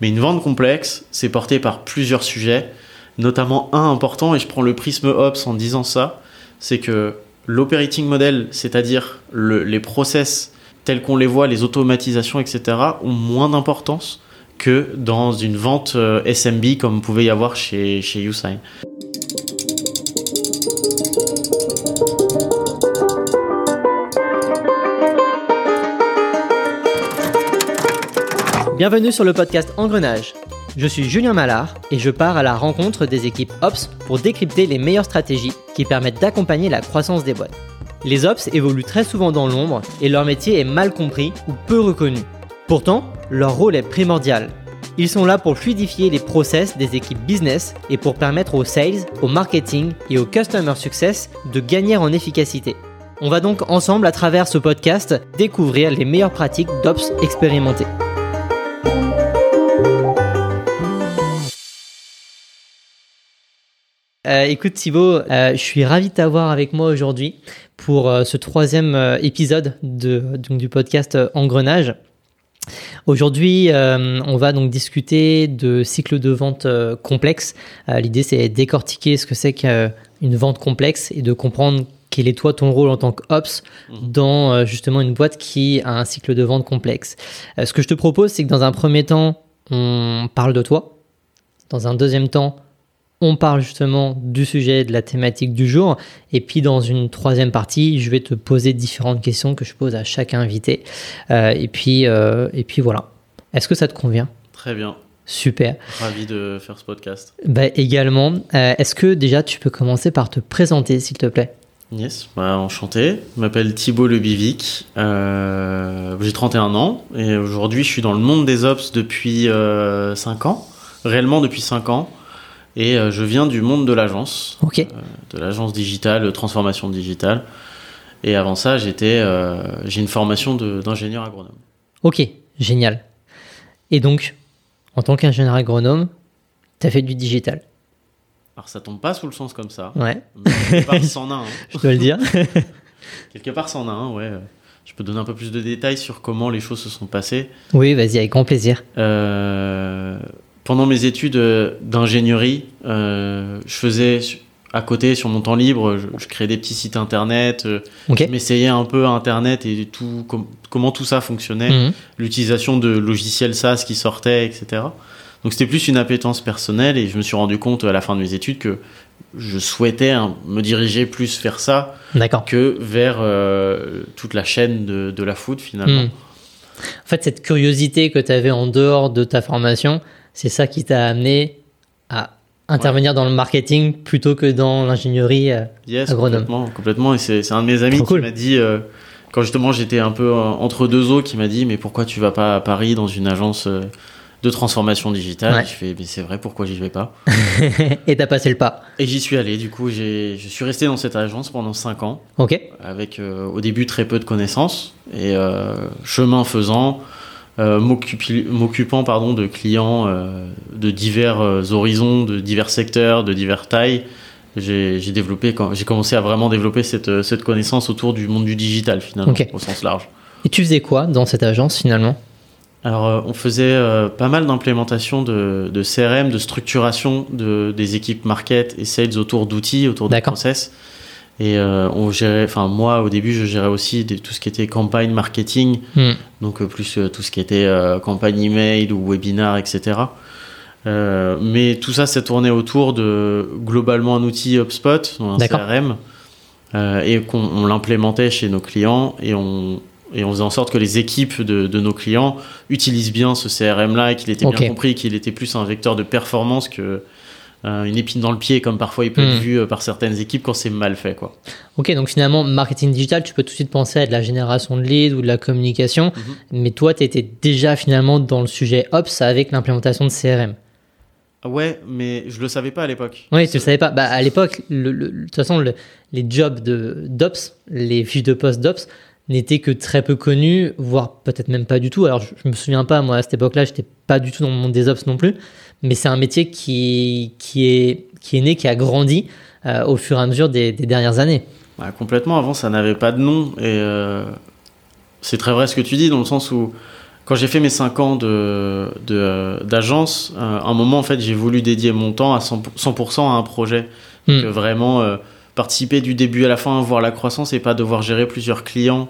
Mais une vente complexe, c'est porté par plusieurs sujets, notamment un important, et je prends le prisme Ops en disant ça, c'est que l'operating model, c'est-à-dire les process tels qu'on les voit, les automatisations, etc., ont moins d'importance que dans une vente euh, SMB comme pouvait y avoir chez, chez Usign. Bienvenue sur le podcast Engrenage. Je suis Julien Mallard et je pars à la rencontre des équipes Ops pour décrypter les meilleures stratégies qui permettent d'accompagner la croissance des boîtes. Les Ops évoluent très souvent dans l'ombre et leur métier est mal compris ou peu reconnu. Pourtant, leur rôle est primordial. Ils sont là pour fluidifier les process des équipes business et pour permettre aux sales, au marketing et au customer success de gagner en efficacité. On va donc ensemble à travers ce podcast découvrir les meilleures pratiques d'Ops expérimentées. Euh, écoute Thibaut, euh, je suis ravi de t'avoir avec moi aujourd'hui pour euh, ce troisième épisode de, du podcast Engrenage. Aujourd'hui, on va donc discuter de cycle de vente complexe. L'idée, c'est décortiquer ce que c'est qu'une vente complexe et de comprendre quel est toi ton rôle en tant qu'ops mmh. dans justement une boîte qui a un cycle de vente complexe. ce que je te propose, c'est que dans un premier temps, on parle de toi. Dans un deuxième temps, on parle justement du sujet, de la thématique du jour. Et puis dans une troisième partie, je vais te poser différentes questions que je pose à chaque invité. Euh, et, puis, euh, et puis voilà. Est-ce que ça te convient? Très bien. Super. Ravi de faire ce podcast. Bah, également. Euh, est-ce que déjà tu peux commencer par te présenter, s'il te plaît? Yes, bah, enchanté. Je m'appelle Thibaut Lebivic. J'ai 31 ans et aujourd'hui je suis dans le monde des ops depuis 5 ans. Réellement depuis 5 ans. Et euh, je viens du monde de l'agence, euh, de l'agence digitale, transformation digitale. Et avant ça, j'étais, euh, j'ai une formation d'ingénieur agronome. Ok, génial. Et donc, en tant qu'ingénieur agronome, tu as fait du digital Alors ça tombe pas sous le sens comme ça. Ouais. quelque part, c'en a un. Hein. Je dois le dire. quelque part, c'en a un, ouais. Je peux donner un peu plus de détails sur comment les choses se sont passées. Oui, vas-y, avec grand plaisir. Euh, pendant mes études euh, d'ingénierie, euh, je faisais à côté, sur mon temps libre, je, créais des petits sites internet, euh, je m'essayais un peu à internet et tout, comment tout ça fonctionnait, mhm. l'utilisation de logiciels SaaS qui sortaient, etc. Donc c'était plus une appétence personnelle et je me suis rendu compte à la fin de mes études que je souhaitais hein, me diriger plus vers ça que vers toute la chaîne de, la food finalement. Mhm. En fait, cette curiosité que tu avais en dehors de ta formation, c'est ça qui t'a amené à intervenir dans le marketing plutôt que dans l'ingénierie euh, yes, Complètement, complètement. Et c'est un de mes amis qui m'a dit, euh, quand justement j'étais un peu entre deux eaux, qui m'a dit Mais pourquoi tu vas pas à Paris dans une agence euh, de transformation digitale? Je fais Mais c'est vrai, pourquoi j'y vais pas? Et t'as passé le pas Et j'y suis allé. Du coup, je suis resté dans cette agence pendant cinq ans. Ok. Avec au début très peu de connaissances. Et chemin faisant, euh, m'occupant pardon de clients euh, de divers euh, horizons, de divers secteurs, de divers tailles. J'ai développé, j'ai commencé à vraiment développer cette, cette, connaissance autour du monde du digital finalement, au sens large. Et tu faisais quoi dans cette agence finalement? Alors, on faisait pas mal d'implémentation de, de, CRM, de structuration de, des équipes market et sales autour d'outils, autour de process. Et euh, on gérait, enfin moi au début je gérais aussi tout ce qui était campagne marketing, hmm. donc euh, plus euh, tout ce qui était campagne email ou webinar, etc. mais tout ça s'est tourné autour de globalement un outil HubSpot, un CRM, et qu'on l'implémentait chez nos clients et on, et on faisait en sorte que les équipes de, de nos clients utilisent bien ce CRM-là et qu'il était bien compris, qu'il était plus un vecteur de performance que euh, une épine dans le pied, comme parfois il peut être hmm. vu euh, par certaines équipes quand c'est mal fait. Quoi. Ok, donc finalement, marketing digital, tu peux tout de suite penser à de la génération de leads ou de la communication, mhm. mais toi, tu étais déjà finalement dans le sujet Ops avec l'implémentation de CRM. Ouais, mais je le savais pas à l'époque. Oui, tu le savais pas. Bah, à l'époque, de toute façon, les jobs d'Ops, les fiches de poste d'Ops, n'étaient que très peu connus, voire peut-être même pas du tout. Alors, je, je me souviens pas, moi, à cette époque-là, j'étais pas du tout dans le monde des Ops non plus mais c'est un métier qui, qui, est, qui est né, qui a grandi euh, au fur et à mesure des, dernières années. complètement, avant ça n'avait pas de nom, et euh, c'est très vrai ce que tu dis, dans le sens où quand j'ai fait mes 5 ans de, d'agence, de, euh, un moment, en fait, j'ai voulu dédier mon temps à 100%, à un projet. Hmm. vraiment euh, participer du début à la fin, voir la croissance et pas devoir gérer plusieurs clients,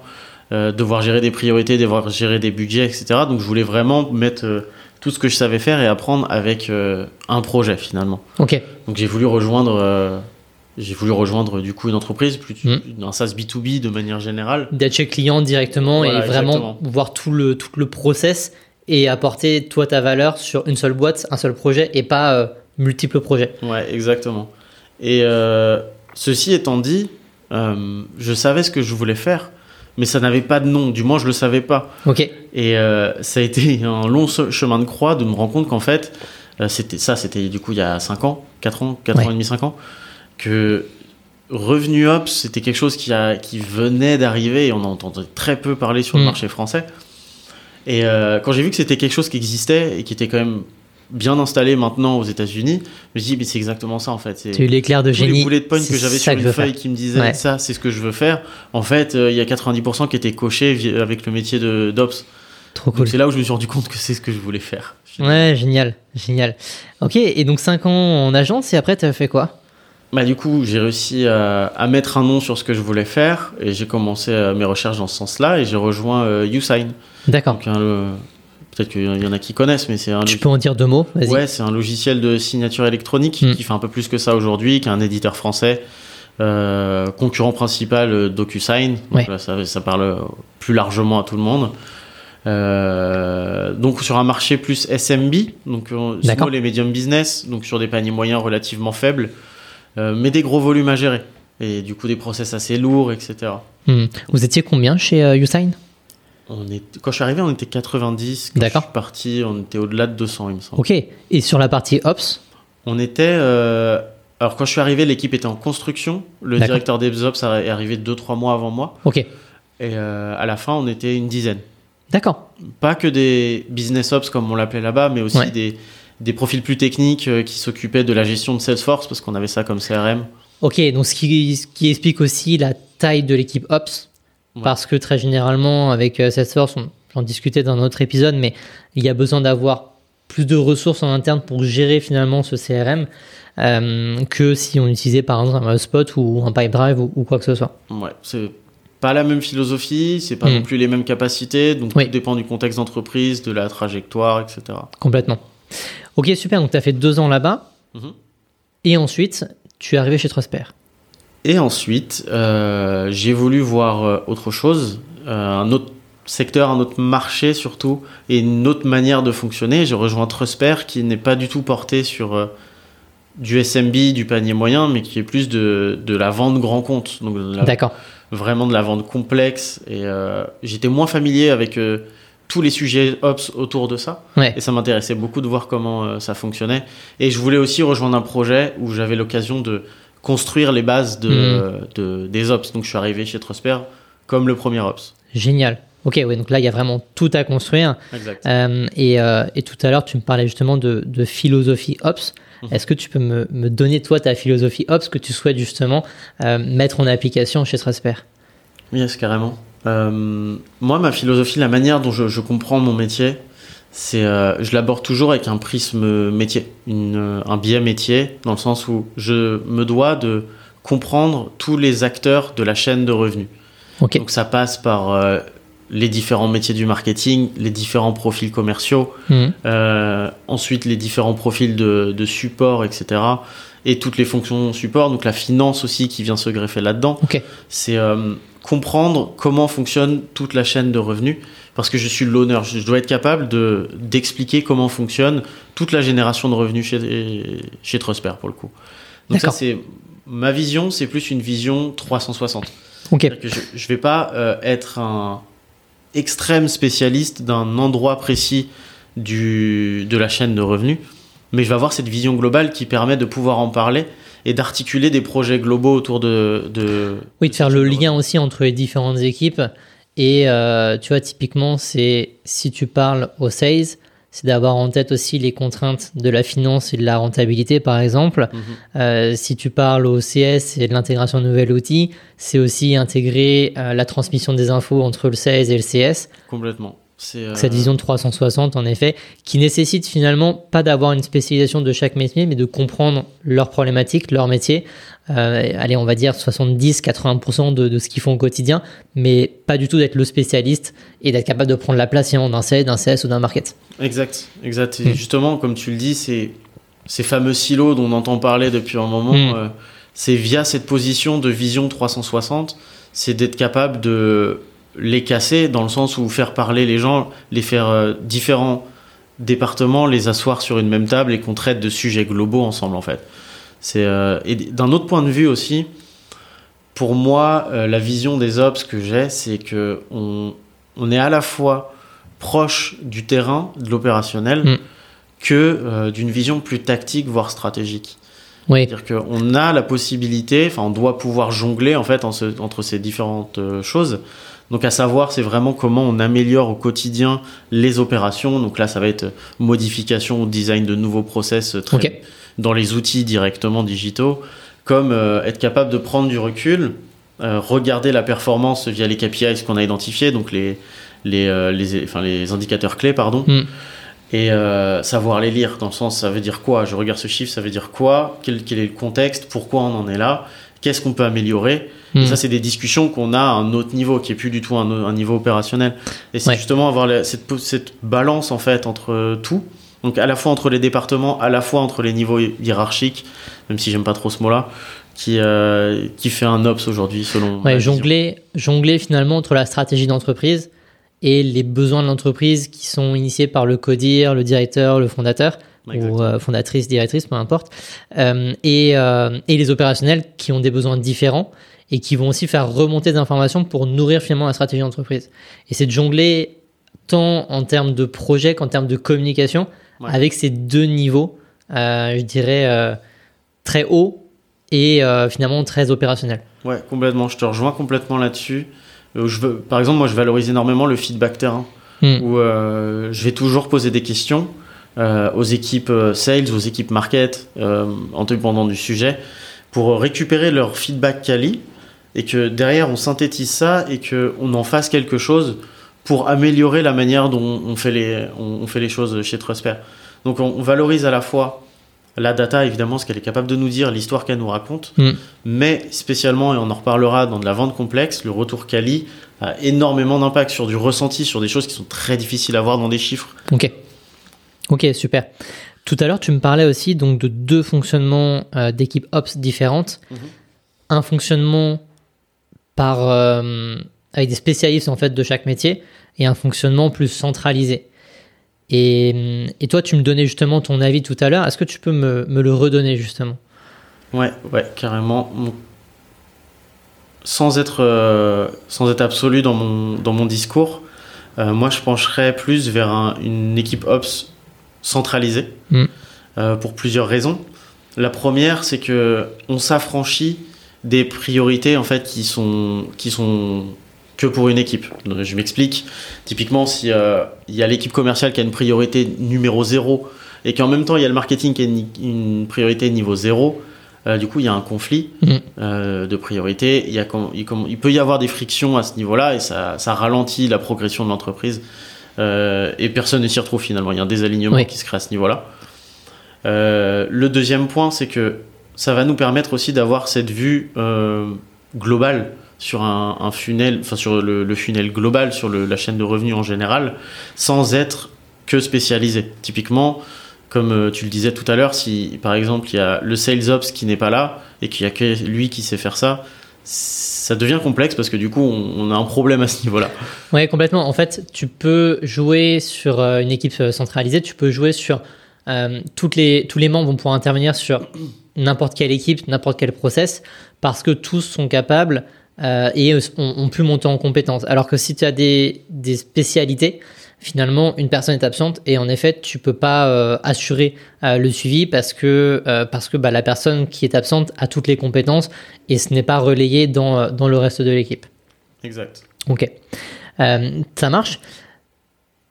euh, devoir gérer des priorités, devoir gérer des budgets, etc. Donc, je voulais vraiment mettre tout ce que je savais faire et apprendre avec un projet, finalement. Ok. Donc, j'ai voulu rejoindre j'ai voulu rejoindre du coup une entreprise, plus mmh. un SaaS B2B de manière générale. D'être chez client directement et vraiment voir tout le, tout le process et apporter toi ta valeur sur une seule boîte, un seul projet et pas euh, multiples projets. Ouais, exactement. Et euh, ceci étant dit, euh, je savais ce que je voulais faire, mais ça n'avait pas de nom, du moins je le savais pas. Ok. Et ça a été un long chemin de croix de me rendre compte qu'en fait, c'était ça, c'était du coup il y a 5 ans, 4 ans, 4 ans et demi, 5 ans que Revenu Ops, c'était quelque chose qui, a, qui venait d'arriver et on en entendait très peu parler sur le mm. marché français. Et euh, quand j'ai vu que c'était quelque chose qui existait et qui était quand même bien installé maintenant aux États-Unis, je me suis dit, mais c'est exactement ça en fait. C'est l'éclair de génie. Les boulets de pointe que j'avais sur une feuille qui me disait ça, c'est ce que je veux faire. En fait, euh, il y a 90% qui étaient cochés avec le métier d'Ops. Trop cool. C'est là où je me suis rendu compte que c'est ce que je voulais faire. Ouais, génial, génial. Ok, et donc 5 ans en agence et après, tu as fait quoi? Bah, du coup, j'ai réussi à, à, mettre un nom sur ce que je voulais faire et j'ai commencé euh, mes recherches dans ce sens-là et j'ai rejoint euh, Usign. D'accord. Peut-être qu'il y en a qui connaissent, mais c'est un. Tu peux en dire deux mots Vas-y. Ouais, c'est un logiciel de signature électronique hmm. qui fait un peu plus que ça aujourd'hui, qui est un éditeur français, euh, concurrent principal euh, DocuSign. Donc là, ça, ça, parle plus largement à tout le monde. Euh, donc sur un marché plus SMB, donc small et medium business, donc sur des paniers moyens relativement faibles. Euh, mais des gros volumes à gérer. Et du coup, des process assez lourds, etc. Hmm. Vous étiez combien chez euh, Usign on est... Quand je suis arrivé, on était 90. Quand D'accord. je suis parti, on était au-delà de 200, il me semble. Ok. Et sur la partie Ops? On était. Euh, alors, quand je suis arrivé, l'équipe était en construction. Le directeur des Ops est arrivé 2-3 mois avant moi. Ok. Et à la fin, on était une dizaine. D'accord. Pas que des business ops comme on l'appelait là-bas, mais aussi des, des profils plus techniques euh, qui s'occupaient de la gestion de Salesforce parce qu'on avait ça comme CRM. Ok, donc ce qui, ce qui explique aussi la taille de l'équipe Ops, parce que très généralement avec euh, Salesforce, on j'en discutais dans un autre épisode, mais il y a besoin d'avoir plus de ressources en interne pour gérer finalement ce CRM euh, que si on utilisait par exemple un Spot ou un Pipedrive ou, ou quoi que ce soit. Ouais, c'est pas la même philosophie, c'est pas hmm. non plus les mêmes capacités, donc tout dépend du contexte d'entreprise, de la trajectoire, etc. Complètement. Ok, super. Donc, tu as fait deux ans là-bas. Mhm. Et ensuite, tu es arrivé chez Trosper. Et ensuite, euh, j'ai voulu voir euh, autre chose, euh, un autre secteur, un autre marché surtout, et une autre manière de fonctionner. J'ai rejoint Trosper qui n'est pas du tout porté sur du SMB, du panier moyen, mais qui est plus de, de la vente grand compte. D'accord. Vraiment de la vente complexe. Et j'étais moins familier avec tous les sujets Ops autour de ça. Et ça m'intéressait beaucoup de voir comment euh, ça fonctionnait. Et je voulais aussi rejoindre un projet où j'avais l'occasion de construire les bases de, hmm. des Ops. Donc je suis arrivé chez Trosper comme le premier Ops. Génial. Ok, ouais, donc là, il y a vraiment tout à construire. Exact. Euh, et, euh, et, tout à l'heure, tu me parlais justement de, de philosophie Ops. Mhm. Est-ce que tu peux me, me, donner, toi, ta philosophie Ops que tu souhaites justement mettre en application chez Trosper? Yes, carrément. Euh, moi, ma philosophie, la manière dont je, comprends mon métier, c'est euh, je l'aborde toujours avec un prisme métier, une, euh, un biais métier, dans le sens où je me dois de comprendre tous les acteurs de la chaîne de revenus. Donc ça passe par les différents métiers du marketing, les différents profils commerciaux, mhm. ensuite les différents profils de, de, support, etc. Et toutes les fonctions support, donc la finance aussi qui vient se greffer là-dedans. C'est comprendre comment fonctionne toute la chaîne de revenus parce que je suis l'honneur. Je dois être capable de, d'expliquer comment fonctionne toute la génération de revenus chez, chez Trosper pour le coup. Donc ça, c'est ma vision, c'est plus une vision 360. ok je ne vais pas euh, être un extrême spécialiste d'un endroit précis du, de la chaîne de revenus, mais je vais avoir cette vision globale qui permet de pouvoir en parler et d'articuler des projets globaux autour de... de oui, de faire le lien aussi entre les différentes équipes. Et euh, tu vois, typiquement, c'est si tu parles au sales, c'est d'avoir en tête aussi les contraintes de la finance et de la rentabilité, par exemple. Mhm. Euh, si tu parles au CS et de l'intégration de nouvel outil, c'est aussi intégrer euh, la transmission des infos entre le sales et le CS. Complètement. Cette vision de 360, en effet, qui nécessite finalement pas d'avoir une spécialisation de chaque métier, mais de comprendre leurs problématiques, leur métier. allez, on va dire 70-80% de, de, ce qu'ils font au quotidien, mais pas du tout d'être le spécialiste et d'être capable de prendre la place d'un CS, d'un CS ou d'un market. Exact, exact. Et hmm. justement, comme tu le dis, c'est ces fameux silos dont on entend parler depuis un moment. Hmm c'est via cette position de vision 360, c'est d'être capable de les casser dans le sens où faire parler les gens, les faire euh, différents départements, les asseoir sur une même table et qu'on traite de sujets globaux ensemble en fait. C'est euh, et d'un autre point de vue aussi, pour moi, euh, la vision des ops que j'ai, c'est que on, on, est à la fois proche du terrain, de l'opérationnel, mm. que d'une vision plus tactique, voire stratégique. C'est-à-dire qu'on a la possibilité, enfin on doit pouvoir jongler en fait entre ces différentes choses. Donc à savoir, c'est vraiment comment on améliore au quotidien les opérations. Donc là, ça va être modification ou design de nouveaux process très, dans les outils directement digitaux, comme euh, être capable de prendre du recul, euh, regarder la performance via les KPIs qu'on a identifiés, donc les, les, les, enfin, les indicateurs clés, pardon. Hmm. et euh, savoir les lire. Dans le sens ça veut dire quoi? Je regarde ce chiffre ça veut dire quoi? Quel, quel est le contexte? Pourquoi on en est là? Qu'est-ce qu'on peut améliorer. Et hmm. ça c'est des discussions qu'on a à un autre niveau qui est plus du tout un, un niveau opérationnel. Et c'est justement avoir cette, cette, balance en fait entre tout. Donc à la fois entre les départements à la fois entre les niveaux hiérarchiques même si j'aime pas trop ce mot là qui, euh, qui fait un ops aujourd'hui selon ouais, jongler, jongler finalement entre la stratégie d'entreprise et les besoins de l'entreprise qui sont initiés par le codir, le directeur, le fondateur ou euh, fondatrice, directrice, peu importe, euh, et, euh, et, les opérationnels qui ont des besoins différents et qui vont aussi faire remonter des informations pour nourrir finalement la stratégie d'entreprise. Et c'est de jongler tant en termes de projet qu'en termes de communication avec ces deux niveaux, je dirais, très haut et finalement très opérationnel. Ouais, complètement. Je te rejoins complètement là-dessus. Je veux, par exemple, moi, je valorise énormément le feedback terrain, hmm. où je vais toujours poser des questions euh, aux équipes sales, aux équipes market, en dépendant du sujet, pour récupérer leur feedback quali, et que derrière, on synthétise ça et qu'on en fasse quelque chose pour améliorer la manière dont on fait les, on, fait les choses chez Trusper. Donc, on valorise à la fois la data, évidemment, ce qu'elle est capable de nous dire, l'histoire qu'elle nous raconte, mm. mais spécialement, et on en reparlera dans de la vente complexe, le retour quali a énormément d'impact sur du ressenti, sur des choses qui sont très difficiles à voir dans des chiffres. Ok, ok, super. Tout à l'heure, tu me parlais aussi donc de deux fonctionnements euh, d'équipes ops différentes. Mm-hmm. Un fonctionnement par euh, avec des spécialistes en fait de chaque métier et un fonctionnement plus centralisé. Et, et, toi, tu me donnais justement ton avis tout à l'heure. Est-ce que tu peux me, me, le redonner justement? Ouais, ouais, carrément. Sans être, euh, sans être absolu dans mon, dans mon discours, euh, moi je pencherais plus vers une équipe Ops centralisée mm. euh, pour plusieurs raisons. La première, c'est que on s'affranchit des priorités en fait qui sont, qui sont que pour une équipe. Je m'explique. Typiquement, si euh, il y a l'équipe commerciale qui a une priorité numéro 0 et qu'en même temps il y a le marketing qui a une, priorité niveau 0, euh, du coup il y a un conflit mm. euh, de priorité. Il, y a, il, peut y avoir des frictions à ce niveau-là et ça, ça, ralentit la progression de l'entreprise. Et personne ne s'y retrouve finalement. Il y a un désalignement qui se crée à ce niveau-là. le deuxième point, c'est que ça va nous permettre aussi d'avoir cette vue globale sur un, un funnel, enfin sur le, le, funnel global, sur le, la chaîne de revenus en général, sans être que spécialisé. Typiquement, comme euh, tu le disais tout à l'heure, si par exemple il y a le sales ops qui n'est pas là et qu'il y a que lui qui sait faire ça, ça devient complexe parce que du coup on, a un problème à ce niveau-là. Oui, complètement. En fait, tu peux jouer sur euh, une équipe euh, centralisée, tu peux jouer sur toutes les, tous les membres vont pouvoir intervenir sur n'importe quelle équipe, n'importe quel process, parce que tous sont capables euh, et ont, pu monter en compétence. Alors que si tu as des, des, spécialités, finalement, une personne est absente et en effet, tu peux pas euh, assurer euh, le suivi parce que, parce que bah, la personne qui est absente a toutes les compétences et ce n'est pas relayé dans, dans le reste de l'équipe. Exact. Ok. ça marche.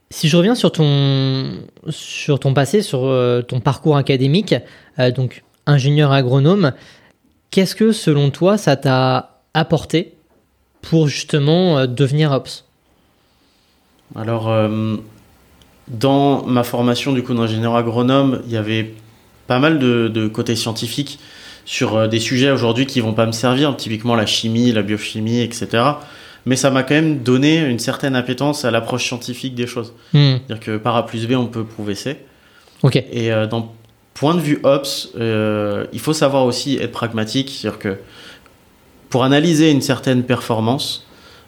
Si je reviens sur ton, sur ton passé, sur ton parcours académique, donc ingénieur agronome, qu'est-ce que selon toi ça t'a apporter pour justement euh, devenir Ops? Alors, dans ma formation du coup d'ingénieur agronome, il y avait pas mal de, de côté scientifique sur des sujets aujourd'hui qui vont pas me servir, typiquement la chimie, la biochimie, etc mais ça m'a quand même donné une certaine appétence à l'approche scientifique des choses. Hmm. C'est-à-dire que par A plus B, on peut prouver C. Ok. Et euh, dans point de vue Ops, euh, il faut savoir aussi être pragmatique, c'est-à-dire que pour analyser une certaine performance,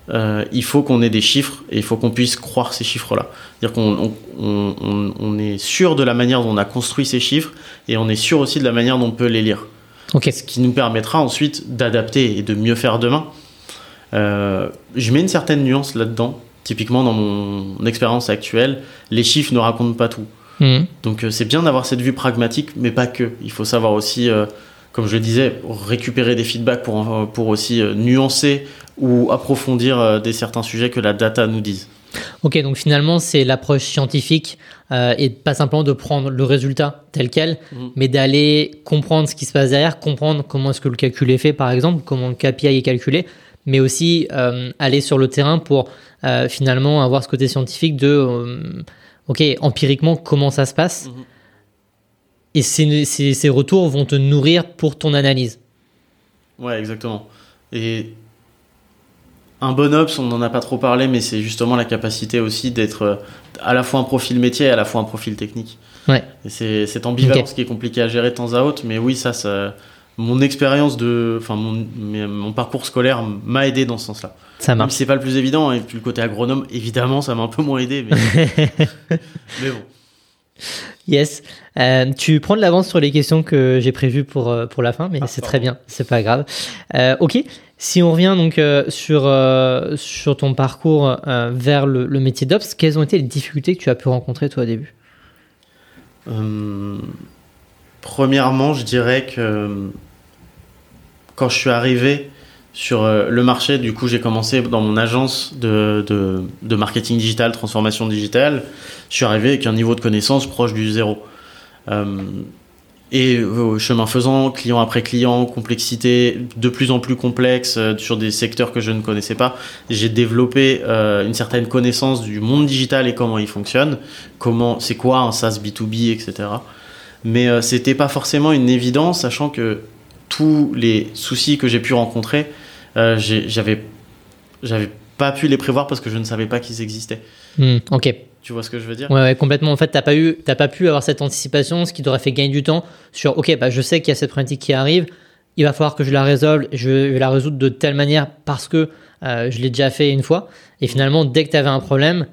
euh, il faut qu'on ait des chiffres et il faut qu'on puisse croire ces chiffres-là. C'est-à-dire qu'on on, on, est sûr de la manière dont on a construit ces chiffres et on est sûr aussi de la manière dont on peut les lire. Ce qui nous permettra ensuite d'adapter et de mieux faire demain. Euh, je mets une certaine nuance là-dedans. Typiquement, dans mon expérience actuelle, les chiffres ne racontent pas tout. Hmm. Donc, euh, c'est bien d'avoir cette vue pragmatique, mais pas que. Il faut savoir aussi, comme je le disais, récupérer des feedbacks pour, pour aussi nuancer ou approfondir des certains sujets que la data nous dise. Ok, donc finalement, c'est l'approche scientifique et pas simplement de prendre le résultat tel quel, hmm. mais d'aller comprendre ce qui se passe derrière, comprendre comment est-ce que le calcul est fait, par exemple, comment le KPI est calculé, mais aussi euh, aller sur le terrain pour euh, finalement avoir ce côté scientifique de, euh, ok, empiriquement, comment ça se passe. Mhm. Et ces, ces, retours vont te nourrir pour ton analyse. Ouais, exactement. Et un bon ops, on n'en a pas trop parlé, mais c'est justement la capacité aussi d'être à la fois un profil métier et à la fois un profil technique. Ouais. Et c'est cette ambivalence qui est compliquée à gérer de temps à autre, mais oui, ça, ça mon expérience de, enfin mon, mon, parcours scolaire m'a aidé dans ce sens-là. Ça marche. c'est pas le plus évident et puis le côté agronome, évidemment, ça m'a un peu moins aidé, mais, mais bon. Yes. Euh, tu prends de l'avance sur les questions que j'ai prévues pour, euh, pour la fin, mais ah, c'est très bien, c'est pas grave. Euh, ok. Si on revient donc sur, sur ton parcours vers le, le métier d'Ops, quelles ont été les difficultés que tu as pu rencontrer toi au début? Premièrement, je dirais que quand je suis arrivé sur euh, le marché, du coup, j'ai commencé dans mon agence de, de, marketing digital, transformation digitale. Je suis arrivé avec un niveau de connaissance proche du zéro. Euh, et euh, chemin faisant, client après client, complexité de plus en plus complexe sur des secteurs que je ne connaissais pas, j'ai développé une certaine connaissance du monde digital et comment il fonctionne, comment, c'est quoi un SaaS B2B, etc. Mais c'était pas forcément une évidence, sachant que tous les soucis que j'ai pu rencontrer, euh, j'avais j'avais pas pu les prévoir parce que je ne savais pas qu'ils existaient. Hmm, ok. Tu vois ce que je veux dire? Ouais, complètement. En fait, t'as pas eu, t'as pas pu avoir cette anticipation, ce qui t'aurait fait gagner du temps sur. Ok, bah je sais qu'il y a cette problématique qui arrive. Il va falloir que je la résolve. Je vais la résoudre de telle manière parce que euh, je l'ai déjà fait une fois. Et finalement, dès que tu avais un problème,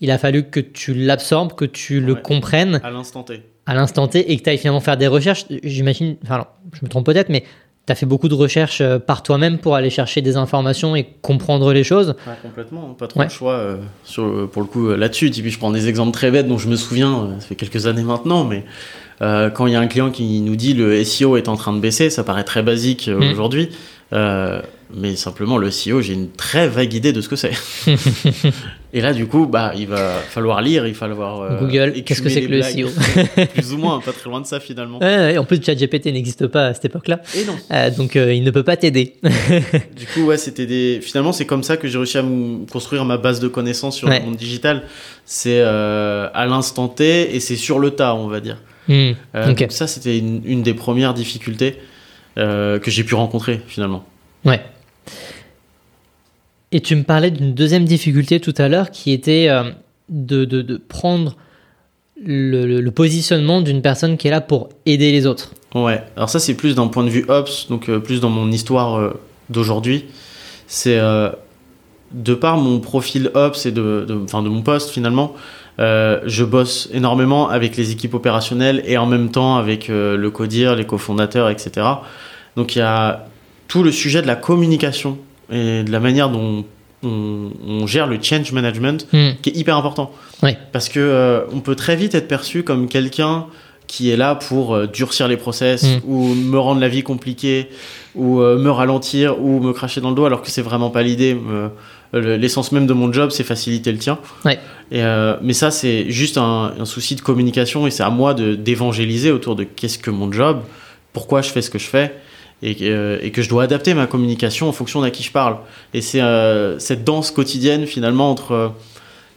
il a fallu que tu l'absorbes, que tu le comprennes. À l'instant T à l'instant T et que tu ailles finalement faire des recherches, j'imagine, enfin, je me trompe peut-être, mais tu as fait beaucoup de recherches euh, par toi-même pour aller chercher des informations et comprendre les choses. complètement, pas trop de choix euh, sur, pour le coup euh, là-dessus. puis je prends des exemples très bêtes dont je me souviens, ça fait quelques années maintenant, mais quand il y a un client qui nous dit le SEO est en train de baisser, ça paraît très basique mmh. aujourd'hui. mais simplement le SEO, j'ai une très vague idée de ce que c'est. Et là, du coup, bah, il va falloir lire, il va falloir. Euh, Google, qu'est-ce que c'est que le SEO Plus ou moins, pas très loin de ça finalement. Ouais, en plus, ChatGPT n'existe pas à cette époque-là. Et non. Euh, donc, euh, il ne peut pas t'aider. du coup, ouais, c'était des. Finalement, c'est comme ça que j'ai réussi à construire ma base de connaissances sur le monde digital. C'est à l'instant T et c'est sur le tas, on va dire. Hmm, donc ça, c'était une, une, des premières difficultés que j'ai pu rencontrer finalement. Ouais. Et tu me parlais d'une deuxième difficulté tout à l'heure qui était euh, de, de, prendre le, positionnement d'une personne qui est là pour aider les autres. Ouais, alors ça c'est plus d'un point de vue Ops, donc euh, plus dans mon histoire euh, d'aujourd'hui. C'est de par mon profil Ops et de, de, de mon poste finalement, je bosse énormément avec les équipes opérationnelles et en même temps avec le CODIR, les cofondateurs, etc. Donc il y a tout le sujet de la communication et de la manière dont on, gère le change management hmm. qui est hyper important. Parce que euh, on peut très vite être perçu comme quelqu'un qui est là pour euh, durcir les process hmm. ou me rendre la vie compliquée ou euh, me ralentir ou me cracher dans le dos alors que c'est vraiment pas l'idée. L'essence même de mon job, c'est faciliter le tien. Et, mais ça, c'est juste un, un, souci de communication et c'est à moi d'évangéliser autour de qu'est-ce que mon job, pourquoi je fais ce que je fais euh, et, que je dois adapter ma communication en fonction d'à qui je parle. Et c'est euh, cette danse quotidienne finalement entre euh,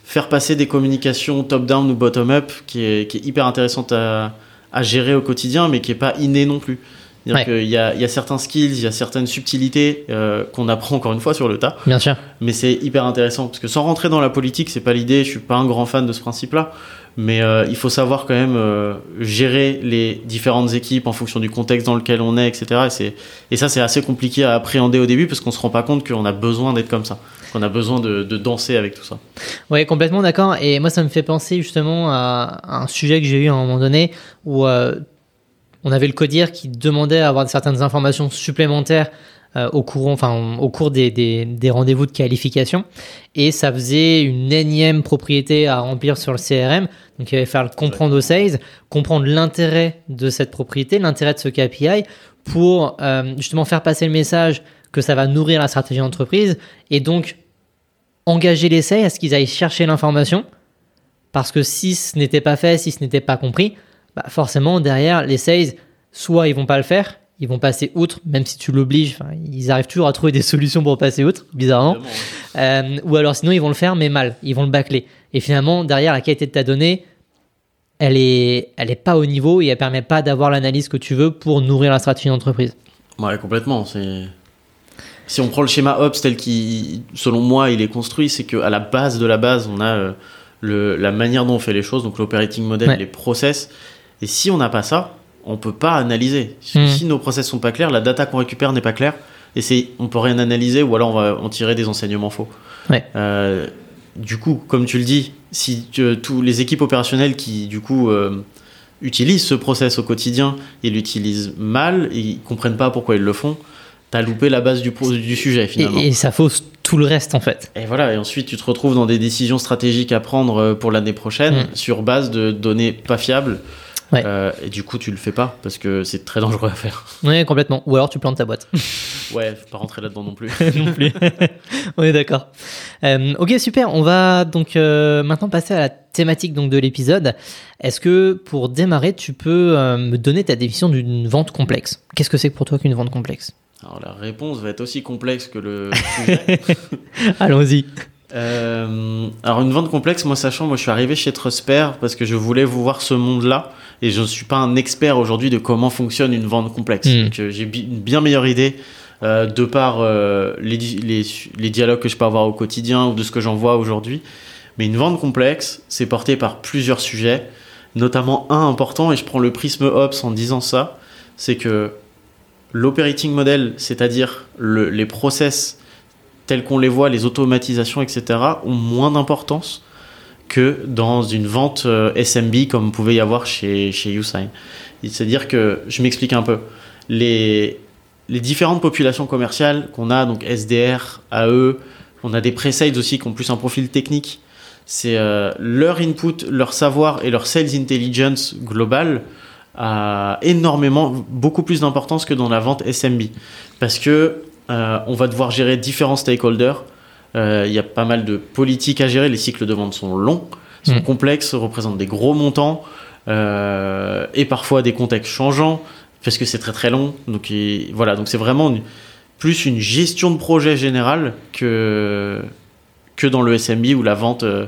faire passer des communications top-down ou bottom-up qui est, qui est, hyper intéressante à, à, gérer au quotidien, mais qui n'est pas inné non plus. Ouais. Il, y a, il y a certains skills, il y a certaines subtilités euh, qu'on apprend encore une fois sur le tas. Bien sûr. Mais c'est hyper intéressant parce que sans rentrer dans la politique, c'est pas l'idée. Je suis pas un grand fan de ce principe-là, mais euh, il faut savoir quand même euh, gérer les différentes équipes en fonction du contexte dans lequel on est, etc. Et, ça, c'est assez compliqué à appréhender au début parce qu'on se rend pas compte qu'on a besoin d'être comme ça, qu'on a besoin de, danser avec tout ça. Ouais, complètement d'accord. Et moi, ça me fait penser justement à un sujet que j'ai eu à un moment donné où on avait le codir qui demandait à avoir certaines informations supplémentaires euh, au, cours, enfin, au cours des, des, des rendez-vous de qualification. Et ça faisait une énième propriété à remplir sur le CRM. Donc il fallait faire comprendre au sales, comprendre l'intérêt de cette propriété, l'intérêt de ce KPI pour euh, justement faire passer le message que ça va nourrir la stratégie d'entreprise et donc engager les sales à ce qu'ils aillent chercher l'information. Parce que si ce n'était pas fait, si ce n'était pas compris, bah forcément derrière les sales, soit ils vont pas le faire, ils vont passer outre, même si tu l'obliges, ils arrivent toujours à trouver des solutions pour passer outre, bizarrement. Euh, ou alors sinon ils vont le faire mais mal, ils vont le bâcler. Et finalement derrière la qualité de ta donnée, elle est, elle est pas au niveau et elle permet pas d'avoir l'analyse que tu veux pour nourrir la stratégie d'entreprise. Ouais, complètement. C'est si on prend le schéma Ops tel qui, selon moi, il est construit, c'est qu'à la base de la base, on a euh, le, la manière dont on fait les choses, donc l'operating model, ouais. les process. Et si on n'a pas ça, on peut pas analyser. Hmm. Si nos process sont pas clairs, la data qu'on récupère n'est pas claire, et c'est, on peut rien analyser, ou alors on va en tirer des enseignements faux. Ouais. Euh, du coup, comme tu le dis, si tu, tous les équipes opérationnelles qui, du coup, euh, utilisent ce process au quotidien et l'utilisent mal, et ils comprennent pas pourquoi ils le font, t'as loupé la base du, du sujet finalement. Et, et, ça fausse tout le reste en fait. Et voilà, et ensuite tu te retrouves dans des décisions stratégiques à prendre euh, pour l'année prochaine Mm. sur base de données pas fiables. Ouais. Euh, et du coup, tu le fais pas parce que c'est très dangereux à faire. Oui, complètement. Ou alors tu plantes ta boîte. ouais, faut pas rentrer là-dedans non plus. non plus. On est d'accord. Euh, ok, super. On va donc euh, maintenant passer à la thématique donc de l'épisode. Est-ce que pour démarrer, tu peux me donner ta définition d'une vente complexe? Qu'est-ce que c'est pour toi qu'une vente complexe? Alors la réponse va être aussi complexe que le sujet. Allons-y. Euh, alors une vente complexe, moi sachant, moi je suis arrivé chez Trusper parce que je voulais vous voir ce monde-là et je ne suis pas un expert aujourd'hui de comment fonctionne une vente complexe. Mm. Donc, euh, j'ai une bien meilleure idée euh, de par euh, les, di- les, les dialogues que je peux avoir au quotidien ou de ce que j'en vois aujourd'hui. Mais une vente complexe, c'est porté par plusieurs sujets, notamment un important, et je prends le prisme Ops en disant ça, c'est que l'operating model, c'est-à-dire le- les process tels qu'on les voit, les automatisations, etc., ont moins d'importance que dans une vente euh, SMB comme pouvez y avoir chez, chez Usign. C'est-à-dire que, je m'explique un peu, les, les différentes populations commerciales qu'on a, donc SDR, AE, on a des pre-sales aussi qui ont plus un profil technique, c'est euh, leur input, leur savoir et leur sales intelligence globale a énormément, beaucoup plus d'importance que dans la vente SMB. Parce que euh, on va devoir gérer différents stakeholders. Euh, Il y a pas mal de politiques à gérer. Les cycles de vente sont longs, sont Mm. complexes, représentent des gros montants euh, et parfois des contextes changeants parce que c'est très très long. Donc et voilà, donc c'est vraiment une- plus une gestion de projet générale que que dans le SMB ou la vente euh,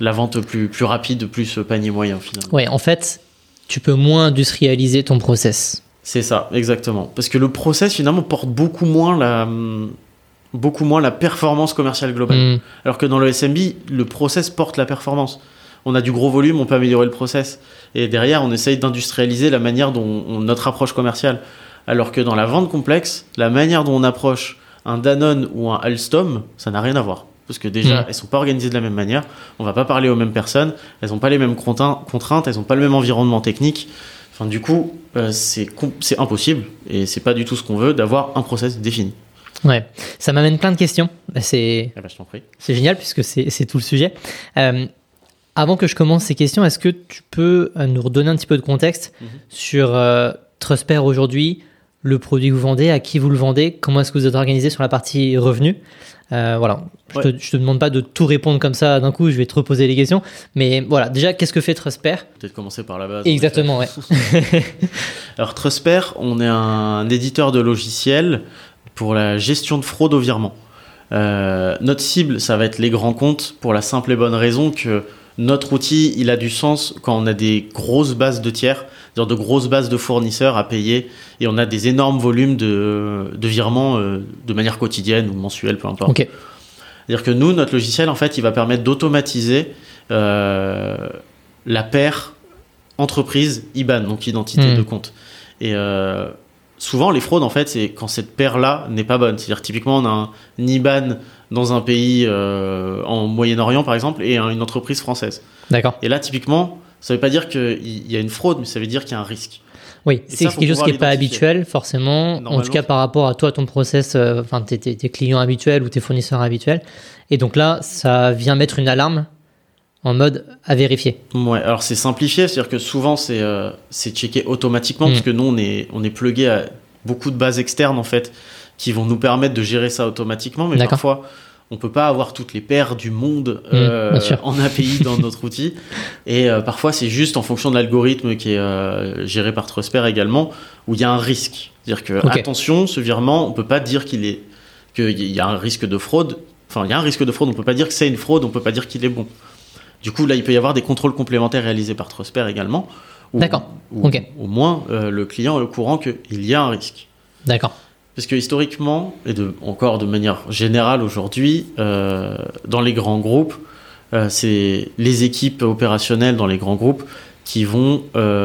la vente plus plus rapide, plus panier moyen finalement. Ouais, en fait, tu peux moins industrialiser ton process. C'est ça, exactement. Parce que le process finalement porte beaucoup moins la beaucoup moins la performance commerciale globale. Mm. Alors que dans le SMB, le process porte la performance. On a du gros volume, on peut améliorer le process. Et derrière, on essaye d'industrialiser la manière dont on, notre approche commerciale. Alors que dans la vente complexe, la manière dont on approche un Danone ou un Alstom, ça n'a rien à voir. Parce que déjà, Mm. elles sont pas organisées de la même manière. On va pas parler aux mêmes personnes. Elles n'ont pas les mêmes contraintes. Elles n'ont pas le même environnement technique. Enfin, du coup, euh, c'est impossible. Et c'est pas du tout ce qu'on veut d'avoir un process défini. Ouais, ça m'amène plein de questions. C'est Eh ben. C'est génial puisque c'est tout le sujet. Euh, avant que je commence ces questions, est-ce que tu peux euh, nous redonner un petit peu de contexte Mhm. sur euh, Trusper aujourd'hui, le produit que vous vendez, à qui vous le vendez, comment est-ce que vous êtes organisé sur la partie revenu Euh, Voilà, je, Ouais. te, demande pas de tout répondre comme ça d'un coup, je vais te reposer les questions. Mais voilà, déjà, qu'est-ce que fait Trusper Peut-être commencer par la base. Exactement, ouais. Alors Trusper, on est un éditeur de logiciels pour la gestion de fraude au virement. notre cible, ça va être les grands comptes pour la simple et bonne raison que notre outil, il a du sens quand on a des grosses bases de tiers, genre de grosses bases de fournisseurs à payer, et on a des énormes volumes de, de virements de manière quotidienne ou mensuelle, peu importe. C'est-à-dire que nous, notre logiciel, en fait, il va permettre d'automatiser la paire entreprise IBAN, donc identité hmm. de compte. Et euh, souvent, les fraudes, en fait, c'est quand cette paire-là n'est pas bonne. C'est-à-dire, typiquement, on a un IBAN dans un pays euh, en Moyen-Orient, par exemple, et une entreprise française. D'accord. Et là, typiquement, ça ne veut pas dire qu'il y a une fraude, mais ça veut dire qu'il y a un risque. Oui, c'est quelque chose qui n'est pas habituel, forcément. En tout cas, par rapport à toi, ton process, euh, enfin, tes, tes, clients habituels ou tes fournisseurs habituels. Et donc là, ça vient mettre une alarme en mode à vérifier. Ouais, alors c'est simplifié, c'est-à-dire que souvent c'est euh, checké automatiquement parce mm. que nous on est on est plugué à beaucoup de bases externes en fait qui vont nous permettre de gérer ça automatiquement, mais parfois on peut pas avoir toutes les paires du monde mm, euh, en API dans notre outil et euh, parfois c'est juste en fonction de l'algorithme qui est géré par Trusper également où il y a un risque, c'est-à-dire que attention, ce virement on peut pas dire qu'il est qu'il y a un risque de fraude. Enfin, il y a un risque de fraude, on peut pas dire que c'est une fraude, on peut pas dire qu'il est bon. Du coup, là, il peut y avoir des contrôles complémentaires réalisés par Trusper également. D'accord. Au moins, euh, le client est au courant qu'il y a un risque. D'accord. Parce que historiquement, et de, encore de manière générale aujourd'hui, euh, dans les grands groupes, euh, c'est les équipes opérationnelles dans les grands groupes qui vont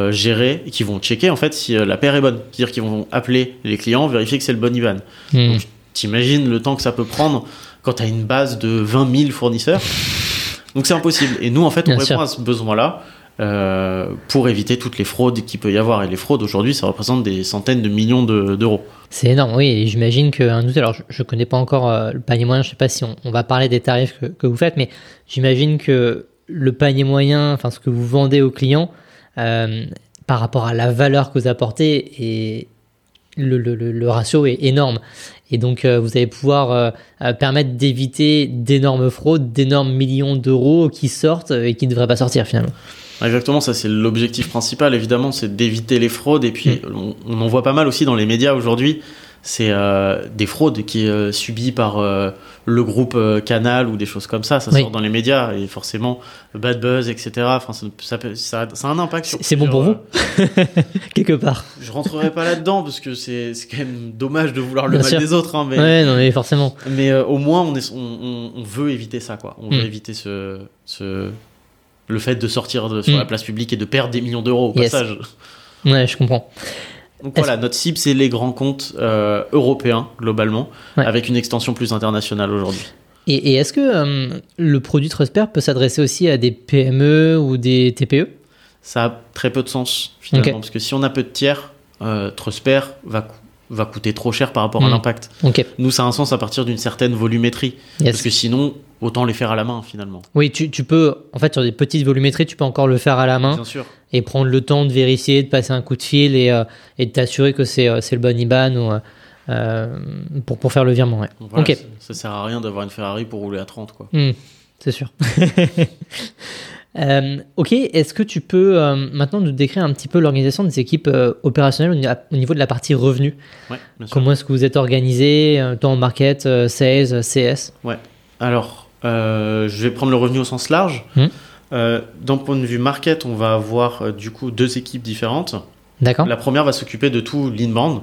gérer, qui vont checker en fait si la paire est bonne. C'est-à-dire qu'ils vont appeler les clients, vérifier que c'est le bon IBAN. Hmm. Donc, t'imagines le temps que ça peut prendre quand tu as une base de 20 000 fournisseurs. Donc c'est impossible. Et nous, en fait, on répond à ce besoin-là. Euh, pour éviter toutes les fraudes qu'il peut y avoir. Et les fraudes aujourd'hui, ça représente des centaines de millions d'euros. c'est énorme, oui. Et j'imagine qu'un outil, alors je ne connais pas encore euh, le panier moyen, je ne sais pas si on, va parler des tarifs que, vous faites, mais j'imagine que le panier moyen, enfin ce que vous vendez aux clients, euh, par rapport à la valeur que vous apportez, et le, le, le ratio est énorme. Et donc, euh, vous allez pouvoir euh, euh, permettre d'éviter d'énormes fraudes, d'énormes millions d'euros qui sortent et qui ne devraient pas sortir finalement. Exactement, ça c'est l'objectif principal, évidemment, c'est d'éviter les fraudes. Et puis, mm. on, en voit pas mal aussi dans les médias aujourd'hui c'est euh, des fraudes qui est euh, subies par euh, le groupe Canal ou des choses comme ça. Ça sort dans les médias et forcément bad buzz, etc. Enfin, ça, ça, ça, a un impact. C'est bon pour vous quelque part. Je rentrerai pas là-dedans parce que c'est quand même dommage de vouloir le mal des autres. Hein, mais, ouais, non, mais forcément. Mais au moins, on, est, on, on, veut éviter ça, quoi. On veut hmm. éviter ce, ce, le fait de sortir de, sur hmm. la place publique et de perdre des millions d'euros au passage. Ouais, je comprends. Donc voilà, notre cible, c'est les grands comptes euh, européens, globalement, avec une extension plus internationale aujourd'hui. Et, est-ce que euh, le produit Trusper peut s'adresser aussi à des PME ou des TPE Ça a très peu de sens, finalement, parce que si on a peu de tiers, euh, Trusper va, va coûter trop cher par rapport à hmm. l'impact. Nous, ça a un sens à partir d'une certaine volumétrie, parce que sinon, autant les faire à la main finalement. Oui, tu, tu, peux, en fait, sur des petites volumétries, tu peux encore le faire à la main. Bien sûr. Et prendre le temps de vérifier, de passer un coup de fil et, euh, et de t'assurer que c'est euh, le bon IBAN ou, euh, pour, pour faire le virement. Ouais. ok. Ça, sert à rien d'avoir une Ferrari pour rouler à 30, quoi. Hmm, c'est sûr. ok, est-ce que tu peux maintenant nous décrire un petit peu l'organisation des équipes opérationnelles au niveau de la partie revenus ouais, Comment est-ce que vous êtes organisé, tant en market, sales, CS Ouais, alors euh, je vais prendre le revenu au sens large. Hmm. Euh, d'un point de vue market, on va avoir euh, du coup deux équipes différentes. D'accord. La première va s'occuper de tout l'inbound.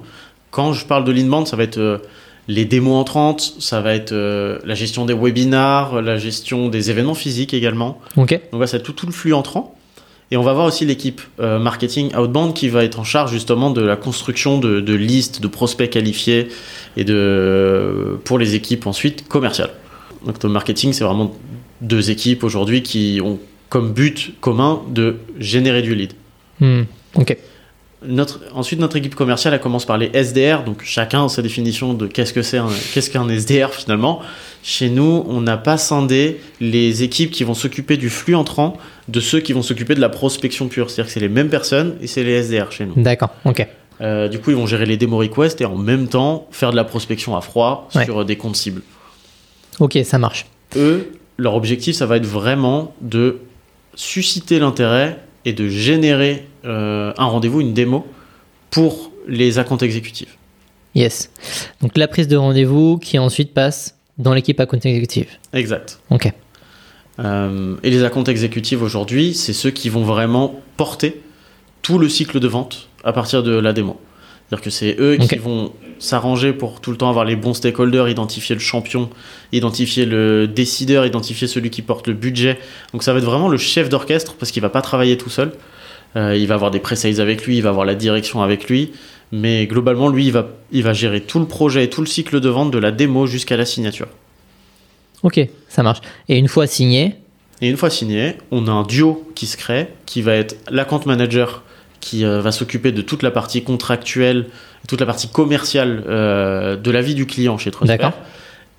Quand je parle de l'inbound, ça va être les démos entrantes, ça va être la gestion des webinars, la gestion des événements physiques également. Donc là, c'est tout, tout le flux entrant. Et on va voir aussi l'équipe marketing outbound qui va être en charge justement de la construction de, de listes de prospects qualifiés et de, pour les équipes ensuite commerciales. Donc le marketing, c'est vraiment deux équipes aujourd'hui qui ont comme but commun de générer du lead. Hmm, ok. Notre, ensuite, notre équipe commerciale, elle commence par les SDR. Donc, chacun a sa définition de qu'est-ce que c'est, qu'est-ce qu'un SDR finalement. Chez nous, on n'a pas scindé les équipes qui vont s'occuper du flux entrant de ceux qui vont s'occuper de la prospection pure. C'est-à-dire que c'est les mêmes personnes et c'est les SDR chez nous. D'accord, ok. Euh, du coup, ils vont gérer les démo requests et en même temps faire de la prospection à froid sur des comptes cibles. Ok, ça marche. Eux, leur objectif, ça va être vraiment de susciter l'intérêt et de générer euh, un rendez-vous, une démo pour les accounts exécutifs. Yes. Donc la prise de rendez-vous qui ensuite passe dans l'équipe account exécutive. Exact. Ok. Euh, et les accounts exécutifs aujourd'hui, c'est ceux qui vont vraiment porter tout le cycle de vente à partir de la démo. C'est-à-dire que c'est eux qui vont s'arranger pour tout le temps avoir les bons stakeholders, identifier le champion, identifier le décideur, identifier celui qui porte le budget. Donc ça va être vraiment le chef d'orchestre parce qu'il va pas travailler tout seul. Euh, il va avoir des pre-sales avec lui, il va avoir la direction avec lui. Mais globalement, lui, il va, il va gérer tout le projet et tout le cycle de vente de la démo jusqu'à la signature. Ok, ça marche. Et une fois signé Et une fois signé, on a un duo qui se crée, qui va être l'account manager qui euh, va s'occuper de toute la partie contractuelle, toute la partie commerciale euh, de la vie du client chez Transfer.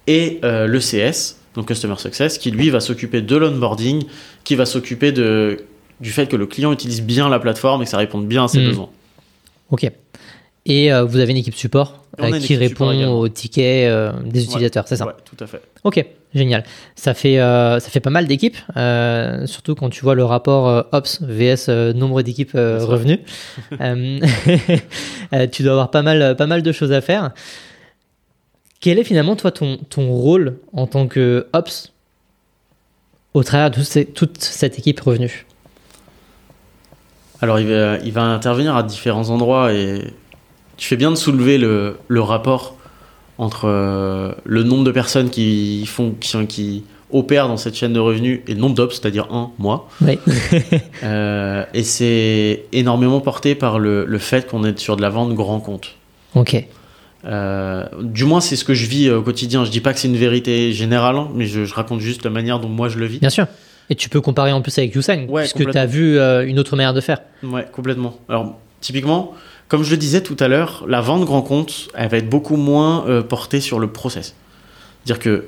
Et le CS, donc Customer Success, qui lui va s'occuper de l'onboarding, qui va s'occuper de, du fait que le client utilise bien la plateforme et que ça réponde bien à ses hmm. besoins. Ok. Et vous avez une équipe support qui répond aux tickets des utilisateurs, c'est ça Ouais, tout à fait. Ok, génial. Ça fait, euh, ça fait pas mal d'équipes, euh, surtout quand tu vois le rapport euh, Ops VS nombre d'équipes revenus. tu dois avoir pas mal, pas mal de choses à faire. Quel est finalement, toi, ton, ton rôle en tant que Ops au travers de toute cette équipe revenue? Alors, il va, il va intervenir à différents endroits et tu fais bien de soulever le, le rapport entre euh, le nombre de personnes qui font qui, qui opèrent dans cette chaîne de revenus et le nombre d'ops, c'est-à-dire un, moi. Oui. euh, et c'est énormément porté par le, le fait qu'on est sur de la vente grand compte. Ok. Euh, du moins, c'est ce que je vis au quotidien. Je dis pas que c'est une vérité générale, mais je, je, raconte juste la manière dont moi je le vis. Bien sûr. Et tu peux comparer en plus avec Youssang, ouais, puisque tu as vu euh, une autre manière de faire. Ouais, complètement. Alors, typiquement, comme je le disais tout à l'heure, la vente grand compte, elle va être beaucoup moins euh, portée sur le process. C'est-à-dire que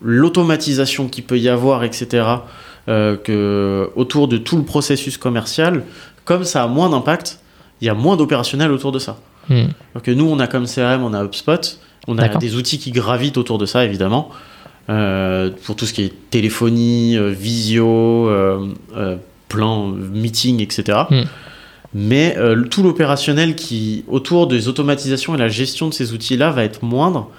l'automatisation qu'il peut y avoir, etc., euh, que autour de tout le processus commercial, comme ça a moins d'impact, il y a moins d'opérationnel autour de ça. Hmm. Donc nous, on a comme CRM, on a HubSpot, on a des outils qui gravitent autour de ça, évidemment, pour tout ce qui est téléphonie, visio, plan, meeting, etc. Mais euh, tout l'opérationnel qui autour des automatisations et la gestion de ces outils-là va être moindre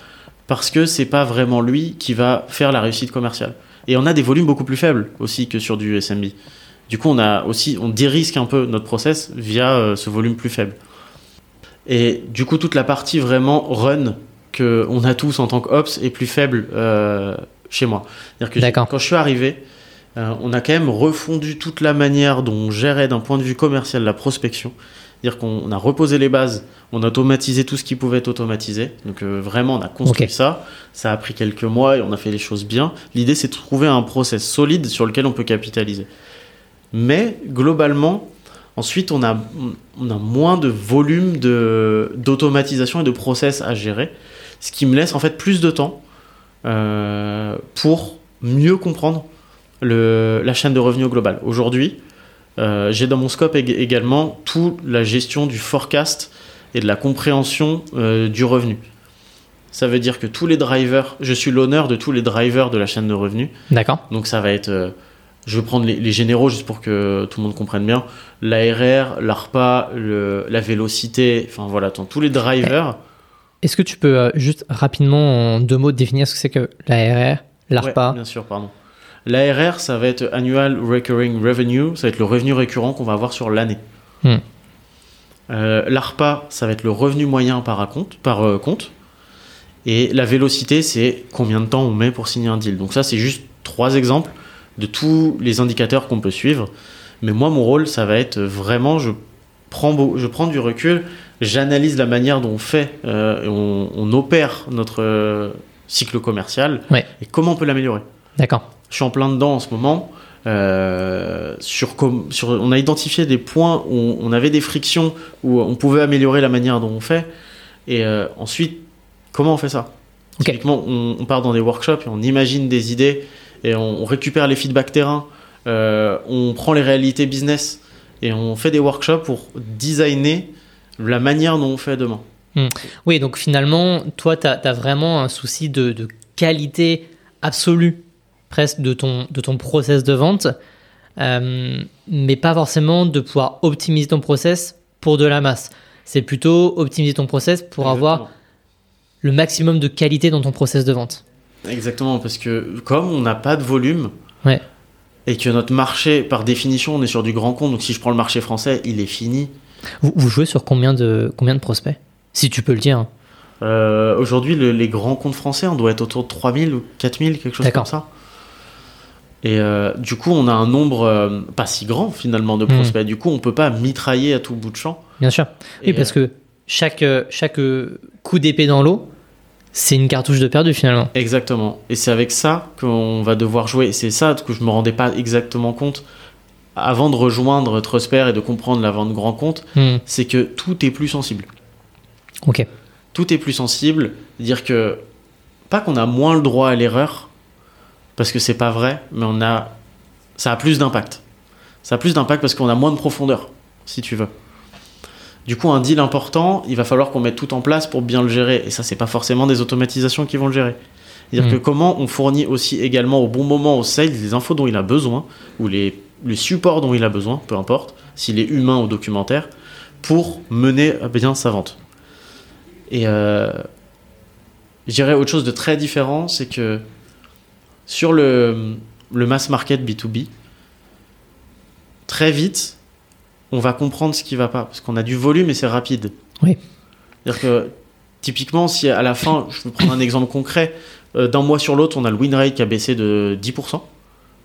parce que c'est pas vraiment lui qui va faire la réussite commerciale. Et on a des volumes beaucoup plus faibles aussi que sur du SMB. Du coup, on a aussi on dérisque un peu notre process via euh, ce volume plus faible. Et du coup, toute la partie vraiment run que on a tous en tant qu'ops est plus faible euh, chez moi. C'est-à-dire que quand je suis arrivé, euh, on a quand même refondu toute la manière dont on gérait d'un point de vue commercial la prospection. C'est-à-dire qu'on a reposé les bases, on a automatisé tout ce qui pouvait être automatisé. Donc euh, vraiment, on a construit ça. Ça a pris quelques mois et on a fait les choses bien. L'idée, c'est de trouver un process solide sur lequel on peut capitaliser. Mais globalement, ensuite, on a, on a moins de volume d'automatisation et de process à gérer, ce qui me laisse en fait plus de temps euh, pour mieux comprendre la chaîne de revenus globale. Aujourd'hui, euh, j'ai dans mon scope également toute la gestion du forecast et de la compréhension euh, du revenu. Ça veut dire que tous les drivers, je suis l'honneur de tous les drivers de la chaîne de revenus. D'accord. Donc ça va être, je vais prendre les, généraux juste pour que tout le monde comprenne bien. L'ARR, l'ARPA, la vélocité, enfin voilà, tous les drivers. Est-ce que tu peux juste rapidement en deux mots définir ce que c'est que l'ARR, l'ARPA Bien sûr, pardon. L'ARR, ça va être Annual Recurring Revenue, ça va être le revenu récurrent qu'on va avoir sur l'année. Hmm. Euh, L'ARPA, ça va être le revenu moyen par compte, par euh, compte. Et la vélocité, c'est combien de temps on met pour signer un deal. Donc ça, c'est juste trois exemples de tous les indicateurs qu'on peut suivre. Mais moi, mon rôle, ça va être vraiment, je prends, je prends du recul, j'analyse la manière dont on fait, euh, on, opère notre cycle commercial et comment on peut l'améliorer. D'accord je suis en plein dedans en ce moment. Euh, sur, sur, on a identifié des points où on avait des frictions, où on pouvait améliorer la manière dont on fait. Et euh, ensuite, comment on fait ça? Typiquement, on, part dans des workshops et on imagine des idées et on, récupère les feedbacks terrain, euh, on prend les réalités business et on fait des workshops pour designer la manière dont on fait demain. Hmm. Oui, donc finalement, toi, tu as, vraiment un souci de, de qualité absolue presque de ton, de ton process de vente, euh, mais pas forcément de pouvoir optimiser ton process pour de la masse. C'est plutôt optimiser ton process pour avoir le maximum de qualité dans ton process de vente. Exactement, parce que comme on n'a pas de volume, et que notre marché, par définition, on est sur du grand compte, donc si je prends le marché français, il est fini. Vous, jouez sur combien de, combien de prospects? Si tu peux le dire. Hein. Euh, aujourd'hui, les grands comptes français, on doit être autour de 3000 ou 4000, quelque chose comme ça. Et euh, du coup, on a un nombre euh, pas si grand finalement de hmm. prospects. Du coup, on peut pas mitrailler à tout bout de champ. Bien sûr. oui, parce que chaque, chaque coup d'épée dans l'eau, c'est une cartouche de perdu finalement. Exactement. Et c'est avec ça qu'on va devoir jouer. C'est ça que je me rendais pas exactement compte avant de rejoindre Trusper et de comprendre la vente grand compte. Hmm. C'est que tout est plus sensible. Ok. Tout est plus sensible. Dire que pas qu'on a moins le droit à l'erreur parce que c'est pas vrai, mais on a ça a plus d'impact. Ça a plus d'impact parce qu'on a moins de profondeur, si tu veux. Du coup, un deal important, il va falloir qu'on mette tout en place pour bien le gérer. Et ça, c'est pas forcément des automatisations qui vont le gérer. C'est-à-dire mm. que comment on fournit aussi également au bon moment au sales les infos dont il a besoin, ou les, les supports dont il a besoin, peu importe, s'il est humain ou documentaire, pour mener bien sa vente. Et euh, je dirais autre chose de très différent, c'est que sur le, le mass market B2B, très vite, on va comprendre ce qui va pas. Parce qu'on a du volume et c'est rapide. Oui. C'est-à-dire que, typiquement, si à la fin, je vais prendre un exemple concret, euh, d'un mois sur l'autre, on a le win rate qui a baissé de 10%,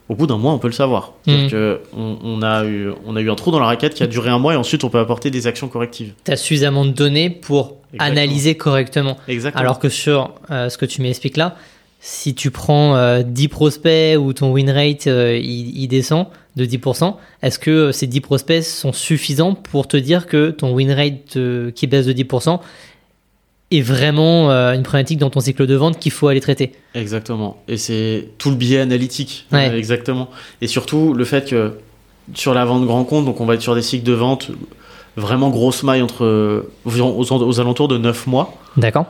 au bout d'un mois, on peut le savoir. mmh. on, a eu, on a eu un trou dans la raquette qui a duré un mois et ensuite, on peut apporter des actions correctives. Tu as suffisamment de données pour analyser correctement. Exactement. Alors que sur euh, ce que tu m'expliques là, si tu prends 10 euh, prospects ou ton win rate il, descend, de 10%, est-ce que ces 10 prospects sont suffisants pour te dire que ton win rate euh, qui baisse de 10% est vraiment euh, une problématique dans ton cycle de vente qu'il faut aller traiter Exactement. Et c'est tout le biais analytique. Euh, exactement. Et surtout le fait que sur la vente grand compte, donc on va être sur des cycles de vente vraiment grosse maille entre aux, alentours de 9 mois. D'accord.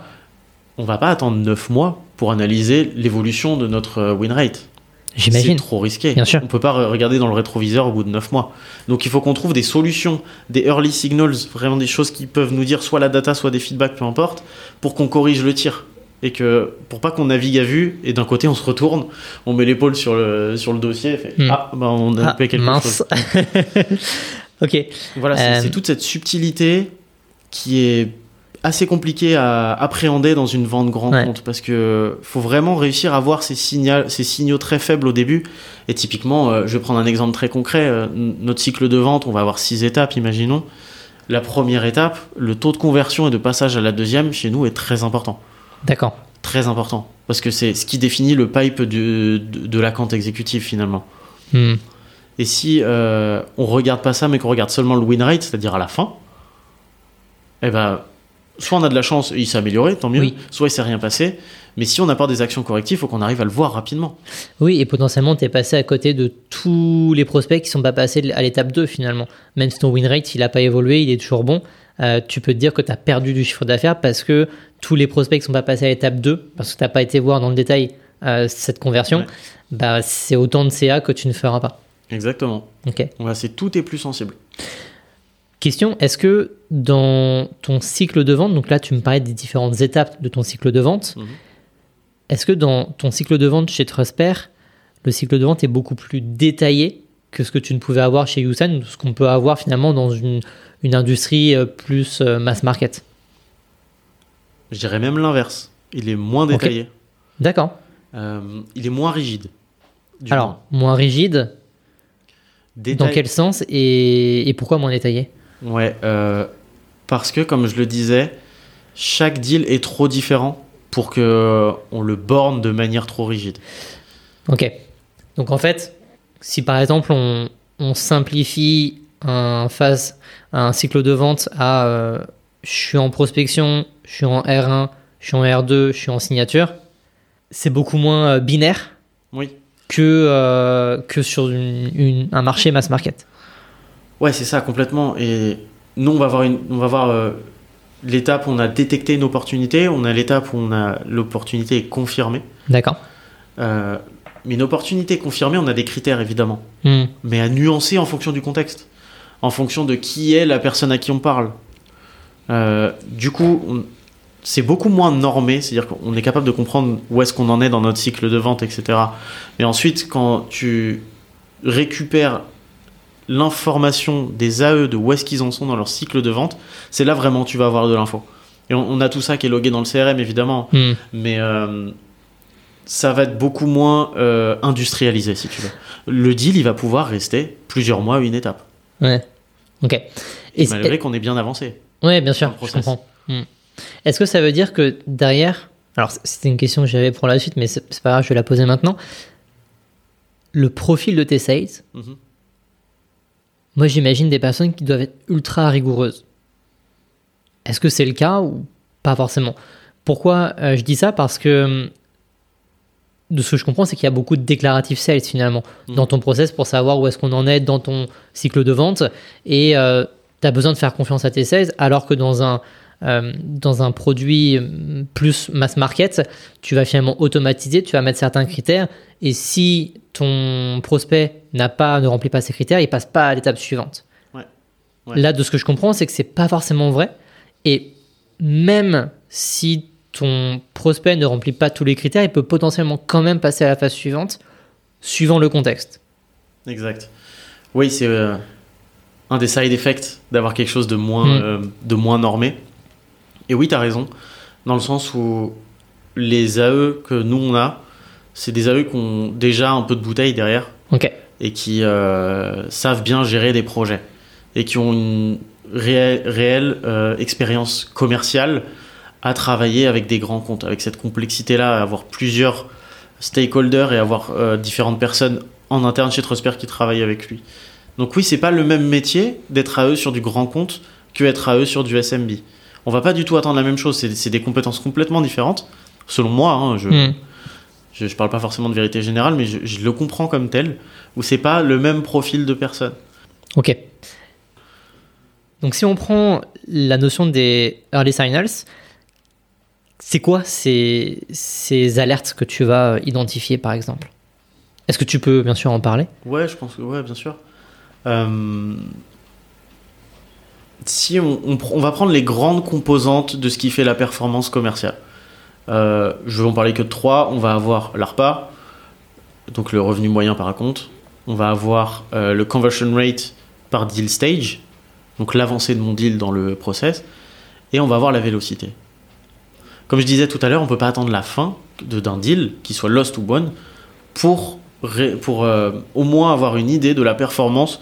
On va pas attendre 9 mois pour analyser l'évolution de notre win rate. J'imagine. C'est trop risqué. Bien sûr. On peut pas regarder dans le rétroviseur au bout de 9 mois. Donc il faut qu'on trouve des solutions, des early signals, vraiment des choses qui peuvent nous dire soit la data, soit des feedbacks, peu importe, pour qu'on corrige le tir. Et que pour pas qu'on navigue à vue et d'un côté on se retourne, on met l'épaule sur le, sur le dossier et fait hmm. Ah, bah on a ah, quelque mince. chose. ok. Voilà, c'est euh, toute cette subtilité qui est assez compliqué à appréhender dans une vente grand compte parce que faut vraiment réussir à voir ces, signaux, ces signaux très faibles au début. Et typiquement, euh, je vais prendre un exemple très concret. Euh, notre cycle de vente, on va avoir six étapes, imaginons. La première étape, le taux de conversion et de passage à la deuxième chez nous est très important. D'accord. Très important parce que c'est ce qui définit le pipe de, de, la compte exécutive finalement. Hmm. Et si euh, on regarde pas ça mais qu'on regarde seulement le win rate, c'est-à-dire à la fin, eh ben soit on a de la chance et il s'est amélioré, tant mieux, soit il s'est rien passé. Mais si on apporte des actions correctives, il faut qu'on arrive à le voir rapidement. Oui, et potentiellement, tu es passé à côté de tous les prospects qui sont pas passés à l'étape 2 finalement. Même si ton win rate, il n'a pas évolué, il est toujours bon, euh, tu peux te dire que tu as perdu du chiffre d'affaires parce que tous les prospects qui sont pas passés à l'étape 2, parce que tu n'as pas été voir dans le détail euh, cette conversion, bah, c'est autant de CA que tu ne feras pas. Exactement. Ok. C'est tout est plus sensible. Question, est-ce que dans ton cycle de vente, donc là tu me parlais des différentes étapes de ton cycle de vente, mhm. est-ce que dans ton cycle de vente chez Trusper, le cycle de vente est beaucoup plus détaillé que ce que tu ne pouvais avoir chez Yousan, ce qu'on peut avoir finalement dans une, industrie euh, plus euh, mass market? Je dirais même l'inverse. Il est moins détaillé. D'accord. Euh, il est moins rigide. Alors, moins, rigide Dans quel sens et pourquoi moins détaillé? Ouais, euh, parce que comme je le disais, chaque deal est trop différent pour que euh, on le borne de manière trop rigide. Ok. Donc en fait, si par exemple on, simplifie un phase, un cycle de vente à euh, je suis en prospection, je suis en R1, je suis en R2, je suis en signature, c'est beaucoup moins binaire oui. que, que sur un marché mass market. Ouais, c'est ça, complètement. Et nous, on va voir, une, on va voir euh, l'étape où on a détecté une opportunité, on a l'étape où on a l'opportunité est confirmée. D'accord. Euh, mais une opportunité confirmée, on a des critères évidemment, hmm. mais à nuancer en fonction du contexte, en fonction de qui est la personne à qui on parle. Euh, du coup, c'est beaucoup moins normé, c'est-à-dire qu'on est capable de comprendre où est-ce qu'on en est dans notre cycle de vente, etc. Mais ensuite, quand tu récupères l'information des AE de où est-ce qu'ils en sont dans leur cycle de vente, c'est là vraiment tu vas avoir de l'info. Et on, a tout ça qui est logué dans le CRM évidemment, hmm. mais euh, ça va être beaucoup moins euh, industrialisé si tu veux. Le deal, il va pouvoir rester plusieurs mois, une étape. Ouais. Ok. Et malgré qu'on est bien avancé. Ouais, bien sûr. Je comprends. Hmm. Est-ce que ça veut dire que derrière, alors c'était une question que j'avais pour la suite, mais c'est pas grave, je vais la poser maintenant. Le profil de tes sales, mhm. Moi j'imagine des personnes qui doivent être ultra rigoureuses. Est-ce que c'est le cas ou pas forcément? Pourquoi euh, je dis ça? Parce que hum, de ce que je comprends, c'est qu'il y a beaucoup de déclaratifs sales finalement mhm. dans ton process pour savoir où est-ce qu'on en est dans ton cycle de vente et euh, tu as besoin de faire confiance à tes sales alors que dans un euh, dans un produit plus mass market, tu vas finalement automatiser, tu vas mettre certains critères, et si ton prospect n'a pas, ne remplit pas ces critères, il passe pas à l'étape suivante. Là, de ce que je comprends, c'est que c'est pas forcément vrai, et même si ton prospect ne remplit pas tous les critères, il peut potentiellement quand même passer à la phase suivante, suivant le contexte. Exact. Oui, c'est euh, un des side effects d'avoir quelque chose de moins, mm. euh, de moins normé. Et oui, tu as raison, dans le sens où les AE que nous on a, c'est des AE qui ont déjà un peu de bouteille derrière. Et qui euh, savent bien gérer des projets. Et qui ont une réelle, euh, expérience commerciale à travailler avec des grands comptes, avec cette complexité-là, avoir plusieurs stakeholders et avoir euh, différentes personnes en interne chez Trosper qui travaillent avec lui. Donc oui, c'est pas le même métier d'être AE sur du grand compte que être AE sur du SMB on va pas du tout attendre la même chose. C'est des compétences complètement différentes, selon moi. Hein, je, ne hmm. parle pas forcément de vérité générale, mais je, le comprends comme tel, où c'est pas le même profil de personne. Ok. Donc si on prend la notion des early signals, c'est quoi ces, ces alertes que tu vas identifier par exemple? Est-ce que tu peux bien sûr en parler? Ouais, je pense que ouais, bien sûr. Euh, si on, va prendre les grandes composantes de ce qui fait la performance commerciale. Euh, je vais en parler que de trois. On va avoir l'ARPA, donc le revenu moyen par compte. On va avoir euh, le conversion rate par deal stage, donc l'avancée de mon deal dans le process. Et on va avoir la vélocité. Comme je disais tout à l'heure, on ne peut pas attendre la fin d'un deal, qui soit lost ou pour, pour euh, au moins avoir une idée de la performance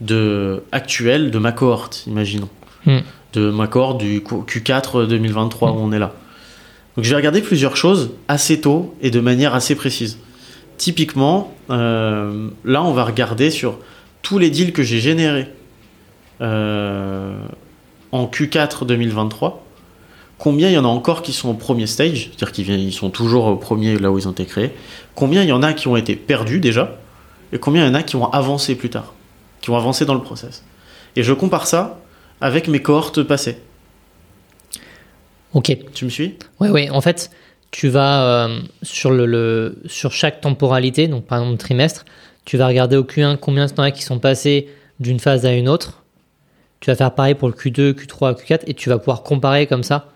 de, actuelle de ma cohorte, imaginons. Hmm. De ma cohorte du Q4 2023 où on est là. Donc je vais regarder plusieurs choses assez tôt et de manière assez précise. Typiquement, euh, là on va regarder sur tous les deals que j'ai générés euh, en Q4 2023. Combien il y en a encore qui sont au premier stage, c'est-à-dire qu'ils sont toujours au premier là où ils ont été créés. Combien il y en a qui ont été perdus déjà, et combien il y en a qui ont avancé plus tard qui vont avancer dans le process. Et je compare ça avec mes cohortes passées. Ok. Tu me suis? Oui, oui. En fait, tu vas euh, sur, le, sur chaque temporalité, donc par exemple trimestre, tu vas regarder au Q1 combien de temps qui sont passés d'une phase à une autre. Tu vas faire pareil pour le Q2, Q3, Q4 et tu vas pouvoir comparer comme ça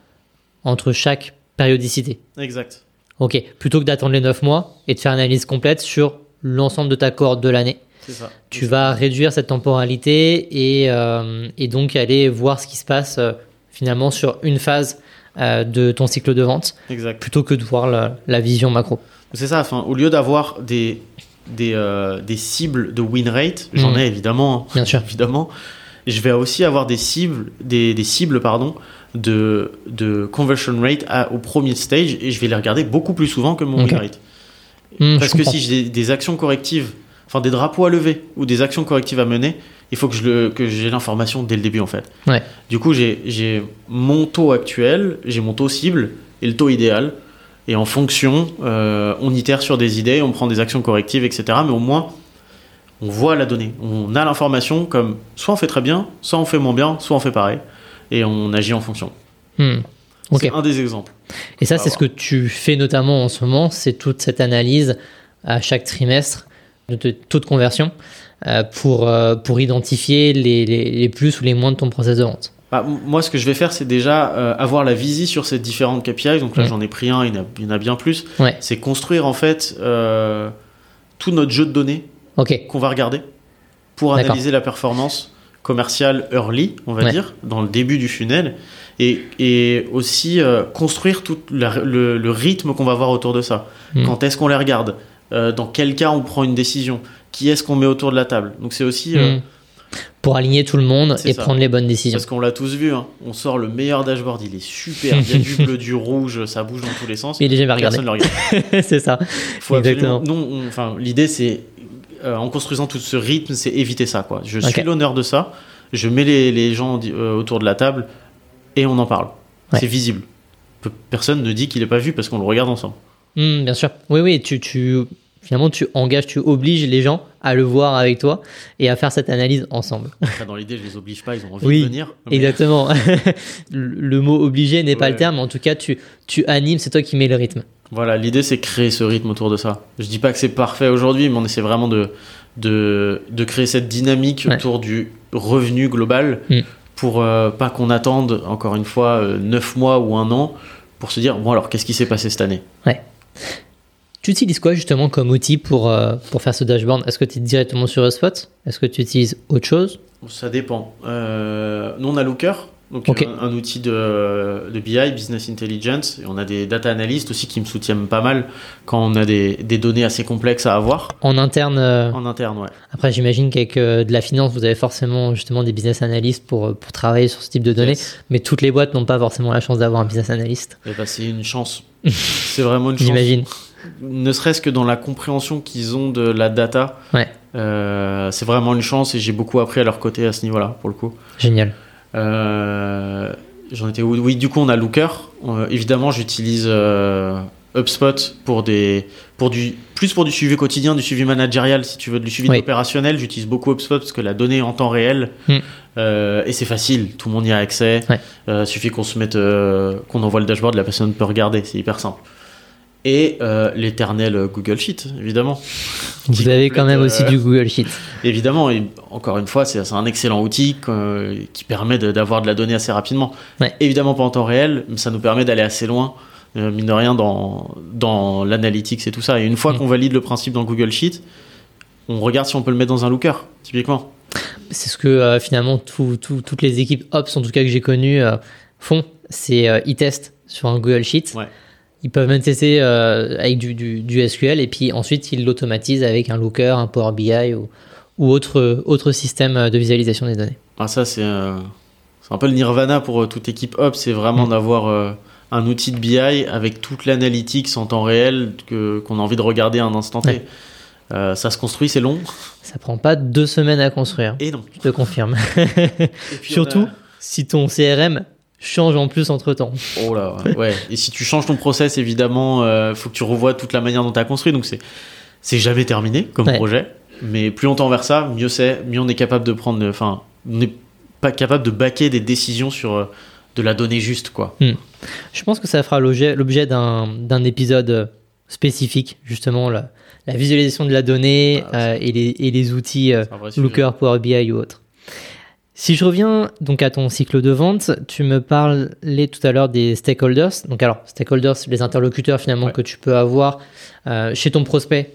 entre chaque périodicité. Exact. Ok. Plutôt que d'attendre les 9 mois et de faire une analyse complète sur l'ensemble de ta cohorte de l'année. Tu vas réduire cette temporalité et, euh, et, donc aller voir ce qui se passe euh, finalement sur une phase euh, de ton cycle de vente plutôt que de voir la, vision macro. C'est ça, enfin, au lieu d'avoir des, des, des, cibles de win rate, j'en hmm. ai évidemment, Bien sûr. évidemment, je vais aussi avoir des cibles, des, des cibles pardon, de, de conversion rate au premier stage et je vais les regarder beaucoup plus souvent que mon win rate. Hmm, Parce que si j'ai des actions correctives enfin des drapeaux à lever ou des actions correctives à mener, il faut que je que j'ai l'information dès le début en fait. Du coup, j'ai mon taux actuel, j'ai mon taux cible et le taux idéal. Et en fonction, euh, on itère sur des idées, on prend des actions correctives, etc. Mais au moins, on voit la donnée. On a l'information comme soit on fait très bien, soit on fait moins bien, soit on fait pareil. Et on agit en fonction. Hmm. C'est un des exemples. Et ça, c'est ce que tu fais notamment en ce moment, c'est toute cette analyse à chaque trimestre de taux de conversion euh, pour, euh, pour identifier les, les, plus ou les moins de ton process de vente. bah, moi, ce que je vais faire, c'est déjà euh, avoir la visie sur ces différentes KPI. Donc là, j'en ai pris un, il y en a, bien plus. C'est construire en fait euh, tout notre jeu de données qu'on va regarder pour analyser la performance commerciale early, on va dire, dans le début du funnel, et, et aussi euh, construire tout le, rythme qu'on va avoir autour de ça. Hmm. Quand est-ce qu'on les regarde? Dans quel cas on prend une décision? Qui est-ce qu'on met autour de la table? Donc c'est aussi hmm pour aligner tout le monde et prendre les bonnes décisions. Parce qu'on l'a tous vu, hein. on sort le meilleur dashboard, il est super, il y a du bleu, du rouge, ça bouge dans tous les sens. Mais il est jamais regardé. Personne le regarde. c'est ça. Exactement. Non, enfin, l'idée c'est, euh, en construisant tout ce rythme, c'est éviter ça. Quoi. Je suis l'honneur de ça, je mets les, les gens euh, autour de la table et on en parle. C'est visible. Personne ne dit qu'il n'est pas vu parce qu'on le regarde ensemble. Hmm, bien sûr. Oui, oui, tu, tu finalement, tu engages, tu obliges les gens à le voir avec toi et à faire cette analyse ensemble. dans l'idée, je les oblige pas, ils ont envie de venir. Exactement. le mot obligé n'est pas le terme, mais en tout cas, tu, tu animes, c'est toi qui mets le rythme. Voilà, l'idée, c'est créer ce rythme autour de ça. Je dis pas que c'est parfait aujourd'hui, mais on essaie vraiment de, de, de créer cette dynamique autour du revenu global mm. pour euh, pas qu'on attende, encore une fois, euh, neuf mois ou un an pour se dire, bon alors, qu'est-ce qui s'est passé cette année? Ouais. Tu utilises quoi justement comme outil pour, euh, pour faire ce dashboard? Est-ce que tu es directement sur HubSpot? Est-ce que tu utilises autre chose? Ça dépend. Euh, nous, on a Looker, donc un, outil de, de, BI, Business Intelligence, et on a des data analysts aussi qui me soutiennent pas mal quand on a des, des données assez complexes à avoir. En interne euh, En interne, ouais. Après, j'imagine qu'avec de la finance, vous avez forcément justement des business analysts pour, pour travailler sur ce type de données, mais toutes les boîtes n'ont pas forcément la chance d'avoir un business analyst. Ben, c'est une chance. c'est vraiment une chance. J'imagine ne serait-ce que dans la compréhension qu'ils ont de la data. Euh, c'est vraiment une chance et j'ai beaucoup appris à leur côté à ce niveau-là, pour le coup. Génial. Euh, j'en étais Oui, du coup, on a Looker. Euh, évidemment, j'utilise HubSpot pour des, pour du, plus pour du suivi quotidien, du suivi managérial, si tu veux, du suivi opérationnel. J'utilise beaucoup HubSpot parce que la donnée est en temps réel hmm. et c'est facile. Tout le monde y a accès. Il suffit qu'on se mette, qu'on envoie le dashboard, la personne peut regarder. C'est hyper simple et euh, l'éternel Google Sheet, évidemment. Vous avez quand même aussi euh, du Google Sheet. Évidemment, et encore une fois, c'est un excellent outil qui permet d'avoir de, la donnée assez rapidement. Évidemment pas en temps réel, mais ça nous permet d'aller assez loin, euh, mine de rien, dans, dans l'analytics et tout ça. Et une fois mm. qu'on valide le principe dans Google Sheet, on regarde si on peut le mettre dans un looker, typiquement. C'est ce que finalement toutes les équipes Ops, en tout cas que j'ai connues, font. C'est ils testent sur un Google Sheet. Ouais ils peuvent même tester euh, avec du, du, SQL et puis ensuite ils l'automatisent avec un Looker, un Power BI ou, ou autre, autre système de visualisation des données. Ah, ça, c'est un peu le nirvana pour euh, toute équipe Hop, c'est vraiment mm. d'avoir euh, un outil de BI avec toute l'analytique en temps réel qu'on a envie de regarder à un instant T. ça se construit, c'est long. Ça prend pas deux semaines à construire. Et non. Je te confirme. Surtout si ton CRM change en plus entre temps. Oh là, ouais. Et si tu changes ton process, évidemment, euh, faut que tu revoies toute la manière dont tu as construit. Donc c'est c'est jamais terminé comme projet. Mais plus on tend vers ça, mieux c'est, mieux on est capable de prendre. Enfin, on n'est pas capable de baquer des décisions sur euh, de la donnée juste, quoi. Hmm. Je pense que ça fera l'objet d'un épisode spécifique, justement, la, la, visualisation de la donnée ah, euh, et, les, et, les, outils Looker, Power BI ou autres. Si je reviens donc à ton cycle de vente, tu me parlais tout à l'heure des stakeholders. Donc alors, stakeholders, les interlocuteurs finalement que tu peux avoir euh, chez ton prospect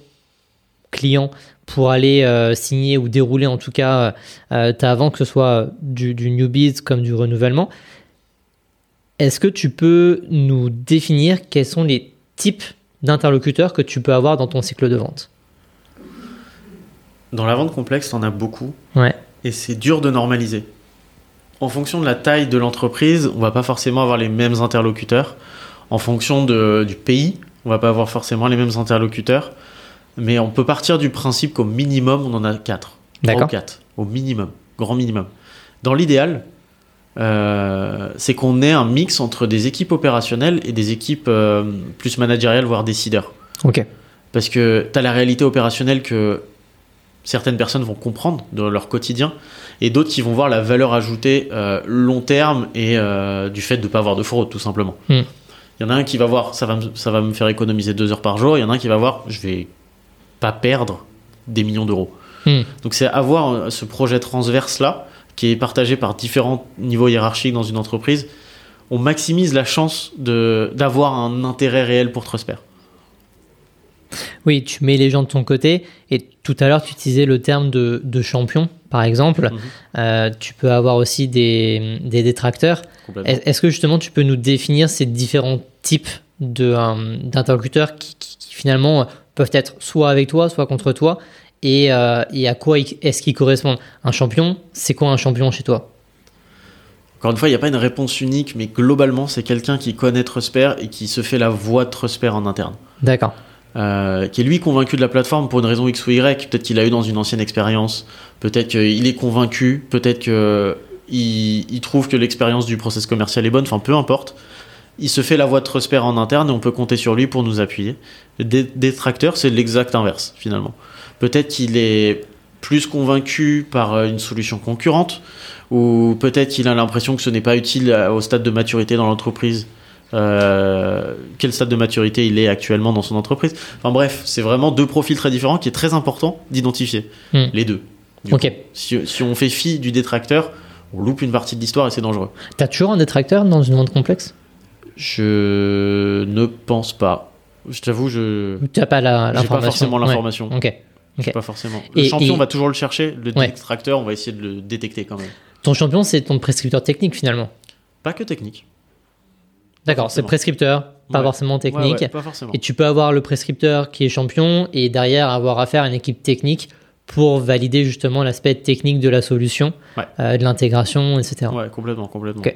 client pour aller euh, signer ou dérouler en tout cas euh, ta vente, que ce soit du, du newbies comme du renouvellement. Est-ce que tu peux nous définir quels sont les types d'interlocuteurs que tu peux avoir dans ton cycle de vente? Dans la vente complexe, tu en as beaucoup. Ouais et c'est dur de normaliser. En fonction de la taille de l'entreprise, on va pas forcément avoir les mêmes interlocuteurs. En fonction de, du pays, on va pas avoir forcément les mêmes interlocuteurs. Mais on peut partir du principe qu'au minimum, on en a 4. D'accord. 4, au minimum, grand minimum. Dans l'idéal, euh, c'est qu'on ait un mix entre des équipes opérationnelles et des équipes euh, plus managériales, voire décideurs. Ok. Parce que tu as la réalité opérationnelle que certaines personnes vont comprendre dans leur quotidien et d'autres qui vont voir la valeur ajoutée euh, long terme et euh, du fait de ne pas avoir de fraude tout simplement. Hmm. Il y en a un qui va voir ça va, me, ça va me faire économiser deux heures par jour, il y en a un qui va voir je vais pas perdre des millions d'euros. Hmm. Donc c'est avoir euh, ce projet transverse là qui est partagé par différents niveaux hiérarchiques dans une entreprise, on maximise la chance d'avoir un intérêt réel pour Trusper. Oui, tu mets les gens de ton côté. Et tout à l'heure, tu utilisais le terme de, champion, par exemple. Mhm. Euh, tu peux avoir aussi des, détracteurs. Est-ce que justement, tu peux nous définir ces différents types euh, d'interlocuteurs qui, finalement peuvent être soit avec toi, soit contre toi? Et, euh, et à quoi est-ce qu'ils correspondent? Un champion, c'est quoi un champion chez toi? Encore une fois, il n'y a pas une réponse unique, mais globalement, c'est quelqu'un qui connaît Trusper et qui se fait la voix de Trusper en interne. D'accord. Euh, qui est lui convaincu de la plateforme pour une raison X ou Y. Peut-être qu'il a eu dans une ancienne expérience, peut-être qu'il est convaincu, peut-être qu'il il trouve que l'expérience du process commercial est bonne, enfin peu importe. Il se fait la voix de Trusper en interne et on peut compter sur lui pour nous appuyer. Des détracteurs, c'est l'exact inverse finalement. Peut-être qu'il est plus convaincu par euh, une solution concurrente, ou peut-être qu'il a l'impression que ce n'est pas utile au stade de maturité dans l'entreprise euh, quel stade de maturité il est actuellement dans son entreprise. Enfin bref, c'est vraiment deux profils très différents qui est très important d'identifier, hmm. les deux. Ok. Si, on fait fi du détracteur, on loupe une partie de l'histoire et c'est dangereux. T'as toujours un détracteur dans une monde complexe? Je ne pense pas. Je t'avoue, je. T'as pas l'information. pas forcément l'information. Ok. Pas forcément. Le champion, on va toujours le chercher. Le détracteur, on va essayer de le détecter quand même. Ton champion, c'est ton prescripteur technique finalement. Pas que technique. D'accord, c'est prescripteur, pas forcément technique. Et tu peux avoir le prescripteur qui est champion et derrière avoir affaire à une équipe technique pour valider justement l'aspect technique de la solution, euh, de l'intégration, etc. Ouais, complètement, complètement. Ok.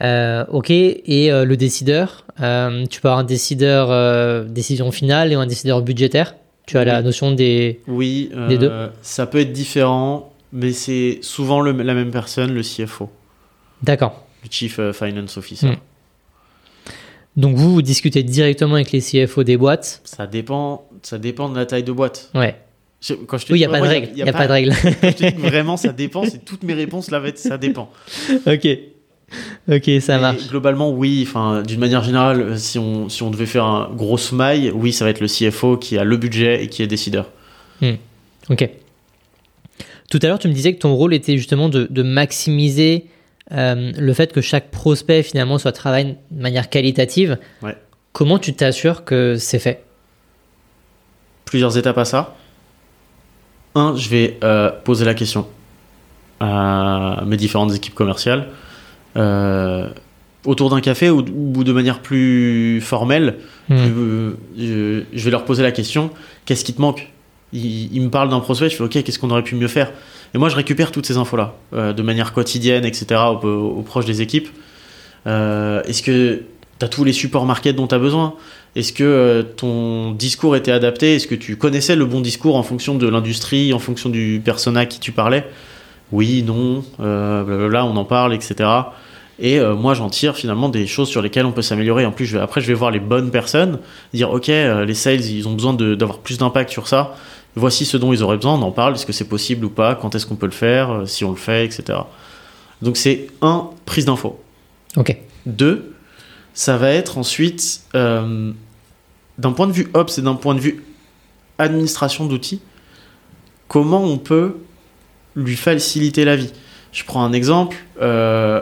Euh, ok, et euh, le décideur, tu peux avoir un décideur décision finale et un décideur budgétaire? Tu as la notion des, oui, des deux? Ça peut être différent, mais c'est souvent la même personne, le CFO. D'accord. Le Chief Finance Officer. Hmm. Donc vous, vous discutez directement avec les CFO des boîtes Ça dépend, ça dépend de la taille de boîte. Ouais. Quand je te oui, il n'y a, pas de règle. Il a, pas de règle. vraiment, ça dépend. C'est toutes mes réponses là, ça dépend. ok. Ok, ça marche. Globalement, oui. Enfin, d'une manière générale, si on, si on devait faire un gros smile, oui, ça va être le CFO qui a le budget et qui est décideur. Hmm. Ok. Tout à l'heure, tu me disais que ton rôle était justement de, de maximiser euh, le fait que chaque prospect finalement soit travaillé de manière qualitative, comment tu t'assures que c'est fait? Plusieurs étapes à ça. Un, je vais euh, poser la question à mes différentes équipes commerciales euh, autour d'un café ou, de manière plus formelle. Hmm. je, vais leur poser la question qu'est-ce qui te manque? Ils, me parlent d'un prospect, je fais ok, qu'est-ce qu'on aurait pu mieux faire? Et moi, je récupère toutes ces infos-là euh, de manière quotidienne, etc., aux, proches des équipes. Euh, est-ce que tu as tous les supports market dont tu as besoin? Est-ce que euh, ton discours était adapté? Est-ce que tu connaissais le bon discours en fonction de l'industrie, en fonction du persona à qui tu parlais? Oui, non, blablabla, on en parle, etc. Et moi, j'en tire finalement des choses sur lesquelles on peut s'améliorer. En plus, après, je vais voir les bonnes personnes, dire ok, les sales, ils ont besoin d'avoir plus d'impact sur ça voici ce dont ils auraient besoin, on en parle, est-ce que c'est possible ou pas, quand est-ce qu'on peut le faire, euh, si on le fait, etc. Donc c'est un, prise d'info. Ok. Deux, ça va être ensuite, euh, d'un point de vue Ops et d'un point de vue administration d'outils, comment on peut lui faciliter la vie. Je prends un exemple, euh,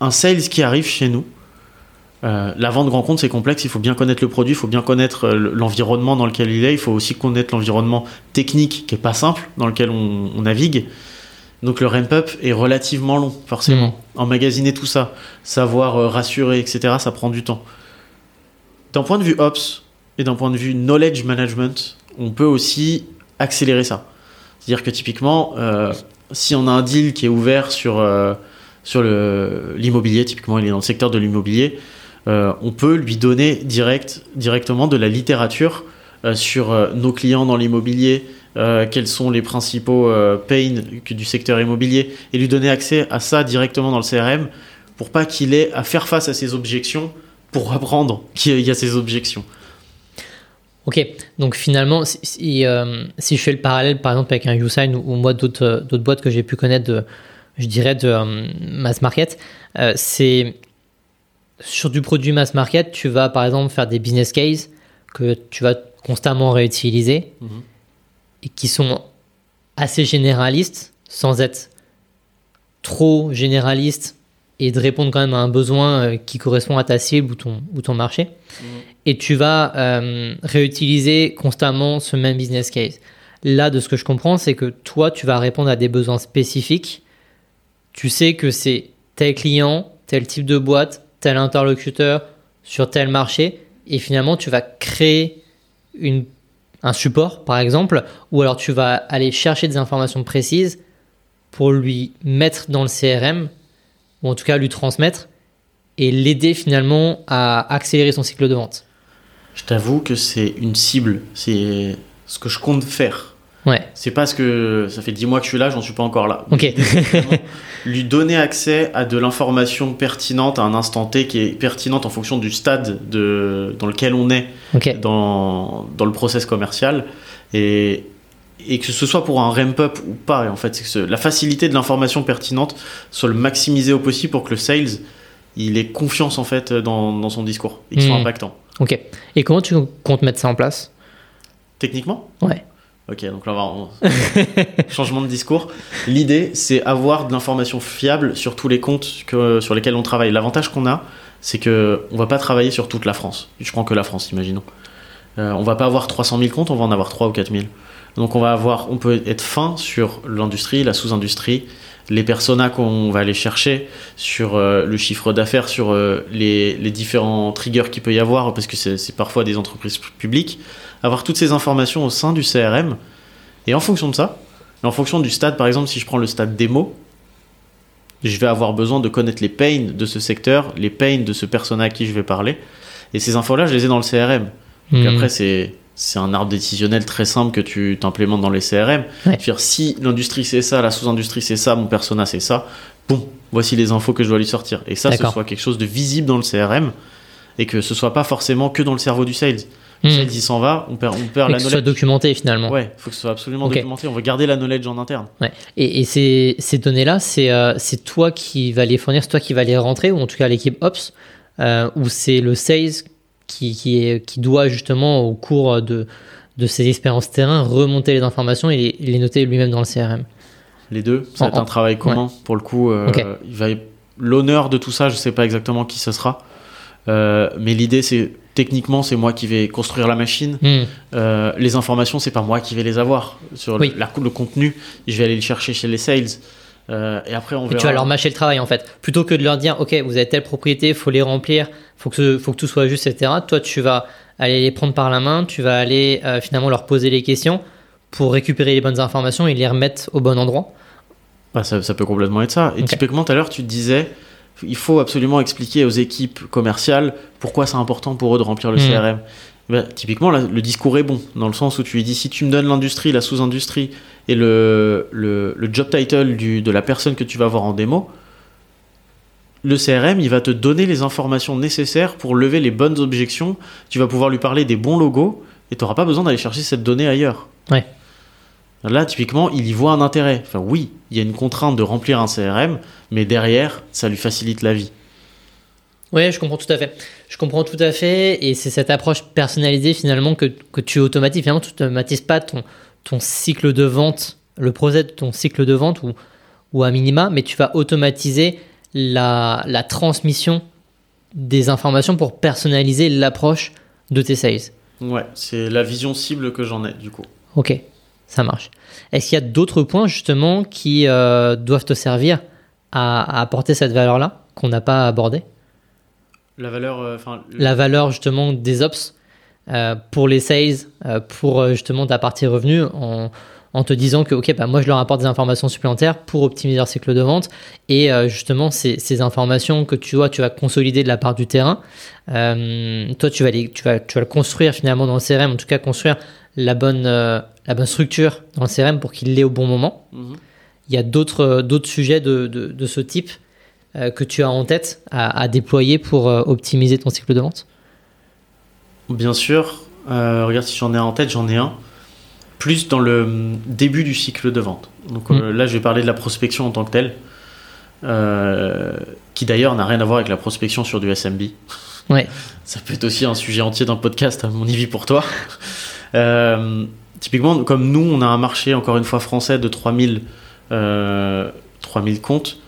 un sales qui arrive chez nous, euh, la vente grand compte, c'est complexe. Il faut bien connaître le produit, il faut bien connaître euh, l'environnement dans lequel il est. Il faut aussi connaître l'environnement technique qui est pas simple, dans lequel on, navigue. Donc le ramp-up est relativement long, forcément. Mmh. Emmagasiner tout ça, savoir euh, rassurer, etc., ça prend du temps. D'un point de vue Ops et d'un point de vue knowledge management, on peut aussi accélérer ça. C'est-à-dire que typiquement, si on a un deal qui est ouvert sur, sur l'immobilier, typiquement il est dans le secteur de l'immobilier, on peut lui donner direct, directement de la littérature euh, sur euh, nos clients dans l'immobilier, quels sont les principaux pains du secteur immobilier, et lui donner accès à ça directement dans le CRM pour pas qu'il ait à faire face à ses objections pour apprendre qu'il y a ces objections. Ok, donc finalement, si, je fais le parallèle par exemple avec un YouSign ou, moi d'autres boîtes que j'ai pu connaître, je dirais de mass market, c'est sur du produit mass market, tu vas par exemple faire des business cases que tu vas constamment réutiliser mhm. et qui sont assez généralistes sans être trop généraliste et de répondre quand même à un besoin euh, qui correspond à ta cible ou ton, ou ton marché. Mmh. Et tu vas euh, réutiliser constamment ce même business case. Là, de ce que je comprends, c'est que toi, tu vas répondre à des besoins spécifiques. Tu sais que c'est tel client, tel type de boîte, tel interlocuteur sur tel marché. Et finalement, tu vas créer une, un support, par exemple, ou alors tu vas aller chercher des informations précises pour lui mettre dans le CRM ou en tout cas lui transmettre et l'aider finalement à accélérer son cycle de vente Je t'avoue que c'est une cible, c'est ce que je compte faire. Ouais. C'est parce que ça fait 10 mois que je suis là, j'en suis pas encore là. Ok. lui donner accès à de l'information pertinente à un instant T qui est pertinente en fonction du stade de, dans lequel on est dans, dans le process commercial. Et, et que ce soit pour un ramp-up ou pas, en fait, c'est que la facilité de l'information pertinente soit le maximiser au possible pour que le sales il ait confiance en fait dans, dans son discours et qu'il soit hmm. impactant. Ok. Et comment tu comptes mettre ça en place? Techniquement? Ouais. Ok, donc là on va changement de discours. L'idée, c'est avoir de l'information fiable sur tous les comptes que, sur lesquels on travaille. L'avantage qu'on a, c'est que on va pas travailler sur toute la France. Je prends que la France, imaginons. Euh, on va pas avoir 300 000 comptes, on va en avoir 3 ou 4 000. Donc on va avoir, on peut être fin sur l'industrie, la sous-industrie, les personas qu'on va aller chercher, sur euh, le chiffre d'affaires, sur euh, les, différents triggers qu'il peut y avoir, parce que c'est parfois des entreprises publiques, avoir toutes ces informations au sein du CRM, et en fonction de ça, en fonction du stade, par exemple, si je prends le stade démo, je vais avoir besoin de connaître les pains de ce secteur, les pains de ce persona à qui je vais parler, et ces infos-là, je les ai dans le CRM. Donc hmm. après, c'est c'est un arbre décisionnel très simple que tu t'implémentes dans les CRM. Dire si l'industrie c'est ça, la sous-industrie c'est ça, mon persona c'est ça, bon, voici les infos que je dois lui sortir. Et ça, ce soit quelque chose de visible dans le CRM et que ce soit pas forcément que dans le cerveau du sales. Sales il s'en va, on perd, on perd la que ce soit documenté finalement. Ouais, il faut que ce soit absolument documenté. On veut garder la knowledge en interne. Ouais. Et, ces, ces données-là, c'est euh, c'est toi qui vas les fournir, c'est toi qui vas les rentrer, ou en tout cas l'équipe Ops, euh, ou c'est le sales qui, qui, est, qui doit justement au cours de, de ses expériences terrain remonter les informations et les, noter lui-même dans le CRM. Les deux, ça va être un travail commun pour le coup. Euh, il va l'honneur de tout ça, je sais pas exactement qui ce sera, euh, mais l'idée c'est techniquement c'est moi qui vais construire la machine. Hmm. Euh, les informations c'est pas moi qui vais les avoir sur le, la, le contenu, je vais aller le chercher chez les sales. Euh, et après, on Tu vas leur mâcher le travail en fait. Plutôt que de leur dire, ok, vous avez telle propriété, faut les remplir, faut que, faut que tout soit juste, etc. Toi, tu vas aller les prendre par la main, tu vas aller euh, finalement leur poser les questions pour récupérer les bonnes informations et les remettre au bon endroit. Bah, ça, ça, peut complètement être ça. Et typiquement, tout à l'heure, tu disais, il faut absolument expliquer aux équipes commerciales pourquoi c'est important pour eux de remplir le. CRM. Bah, typiquement, le discours est bon, dans le sens où tu lui dis si tu me donnes l'industrie, la sous-industrie et le, le, job title du, de la personne que tu vas voir en démo, le CRM, il va te donner les informations nécessaires pour lever les bonnes objections. Tu vas pouvoir lui parler des bons logos et tu n'auras pas besoin d'aller chercher cette donnée ailleurs. Ouais. Là, typiquement, il y voit un intérêt. Enfin, oui, il y a une contrainte de remplir un CRM, mais derrière, ça lui facilite la vie. Oui, je comprends tout à fait. Je comprends tout à fait. Et c'est cette approche personnalisée finalement que, que tu automatises. Finalement, tu n'automatises pas ton, ton cycle de vente, le procès de ton cycle de vente ou, ou à minima, mais tu vas automatiser la, la transmission des informations pour personnaliser l'approche de tes sales. Ouais, c'est la vision cible que j'en ai du coup. Ok, ça marche. Est-ce qu'il y a d'autres points justement qui euh, doivent te servir à, à apporter cette valeur-là qu'on n'a pas abordé? La valeur, euh, la valeur justement des ops euh, pour les sales, pour justement ta partie revenu, en, en, te disant que ok, bah moi je leur apporte des informations supplémentaires pour optimiser leur cycle de vente et justement ces, ces, informations que tu vois, tu vas consolider de la part du terrain. toi, tu vas, les, tu vas, tu vas le construire finalement dans le CRM, en tout cas construire la bonne, la bonne structure dans le CRM pour qu'il l'ait au bon moment. Mhm. Il y a d'autres d'autres sujets de, de, de ce type euh, que tu as en tête à, déployer pour euh, optimiser ton cycle de vente? Bien sûr. Euh, regarde si j'en ai en tête, j'en ai un. Plus dans le début du cycle de vente. Donc mm. là, je vais parler de la prospection en tant que telle, qui d'ailleurs n'a rien à voir avec la prospection sur du SMB. Ouais. Ça peut être aussi un sujet entier d'un podcast, à mon avis, pour toi. Typiquement, comme nous, on a un marché, encore une fois, français de 3000, 3000 comptes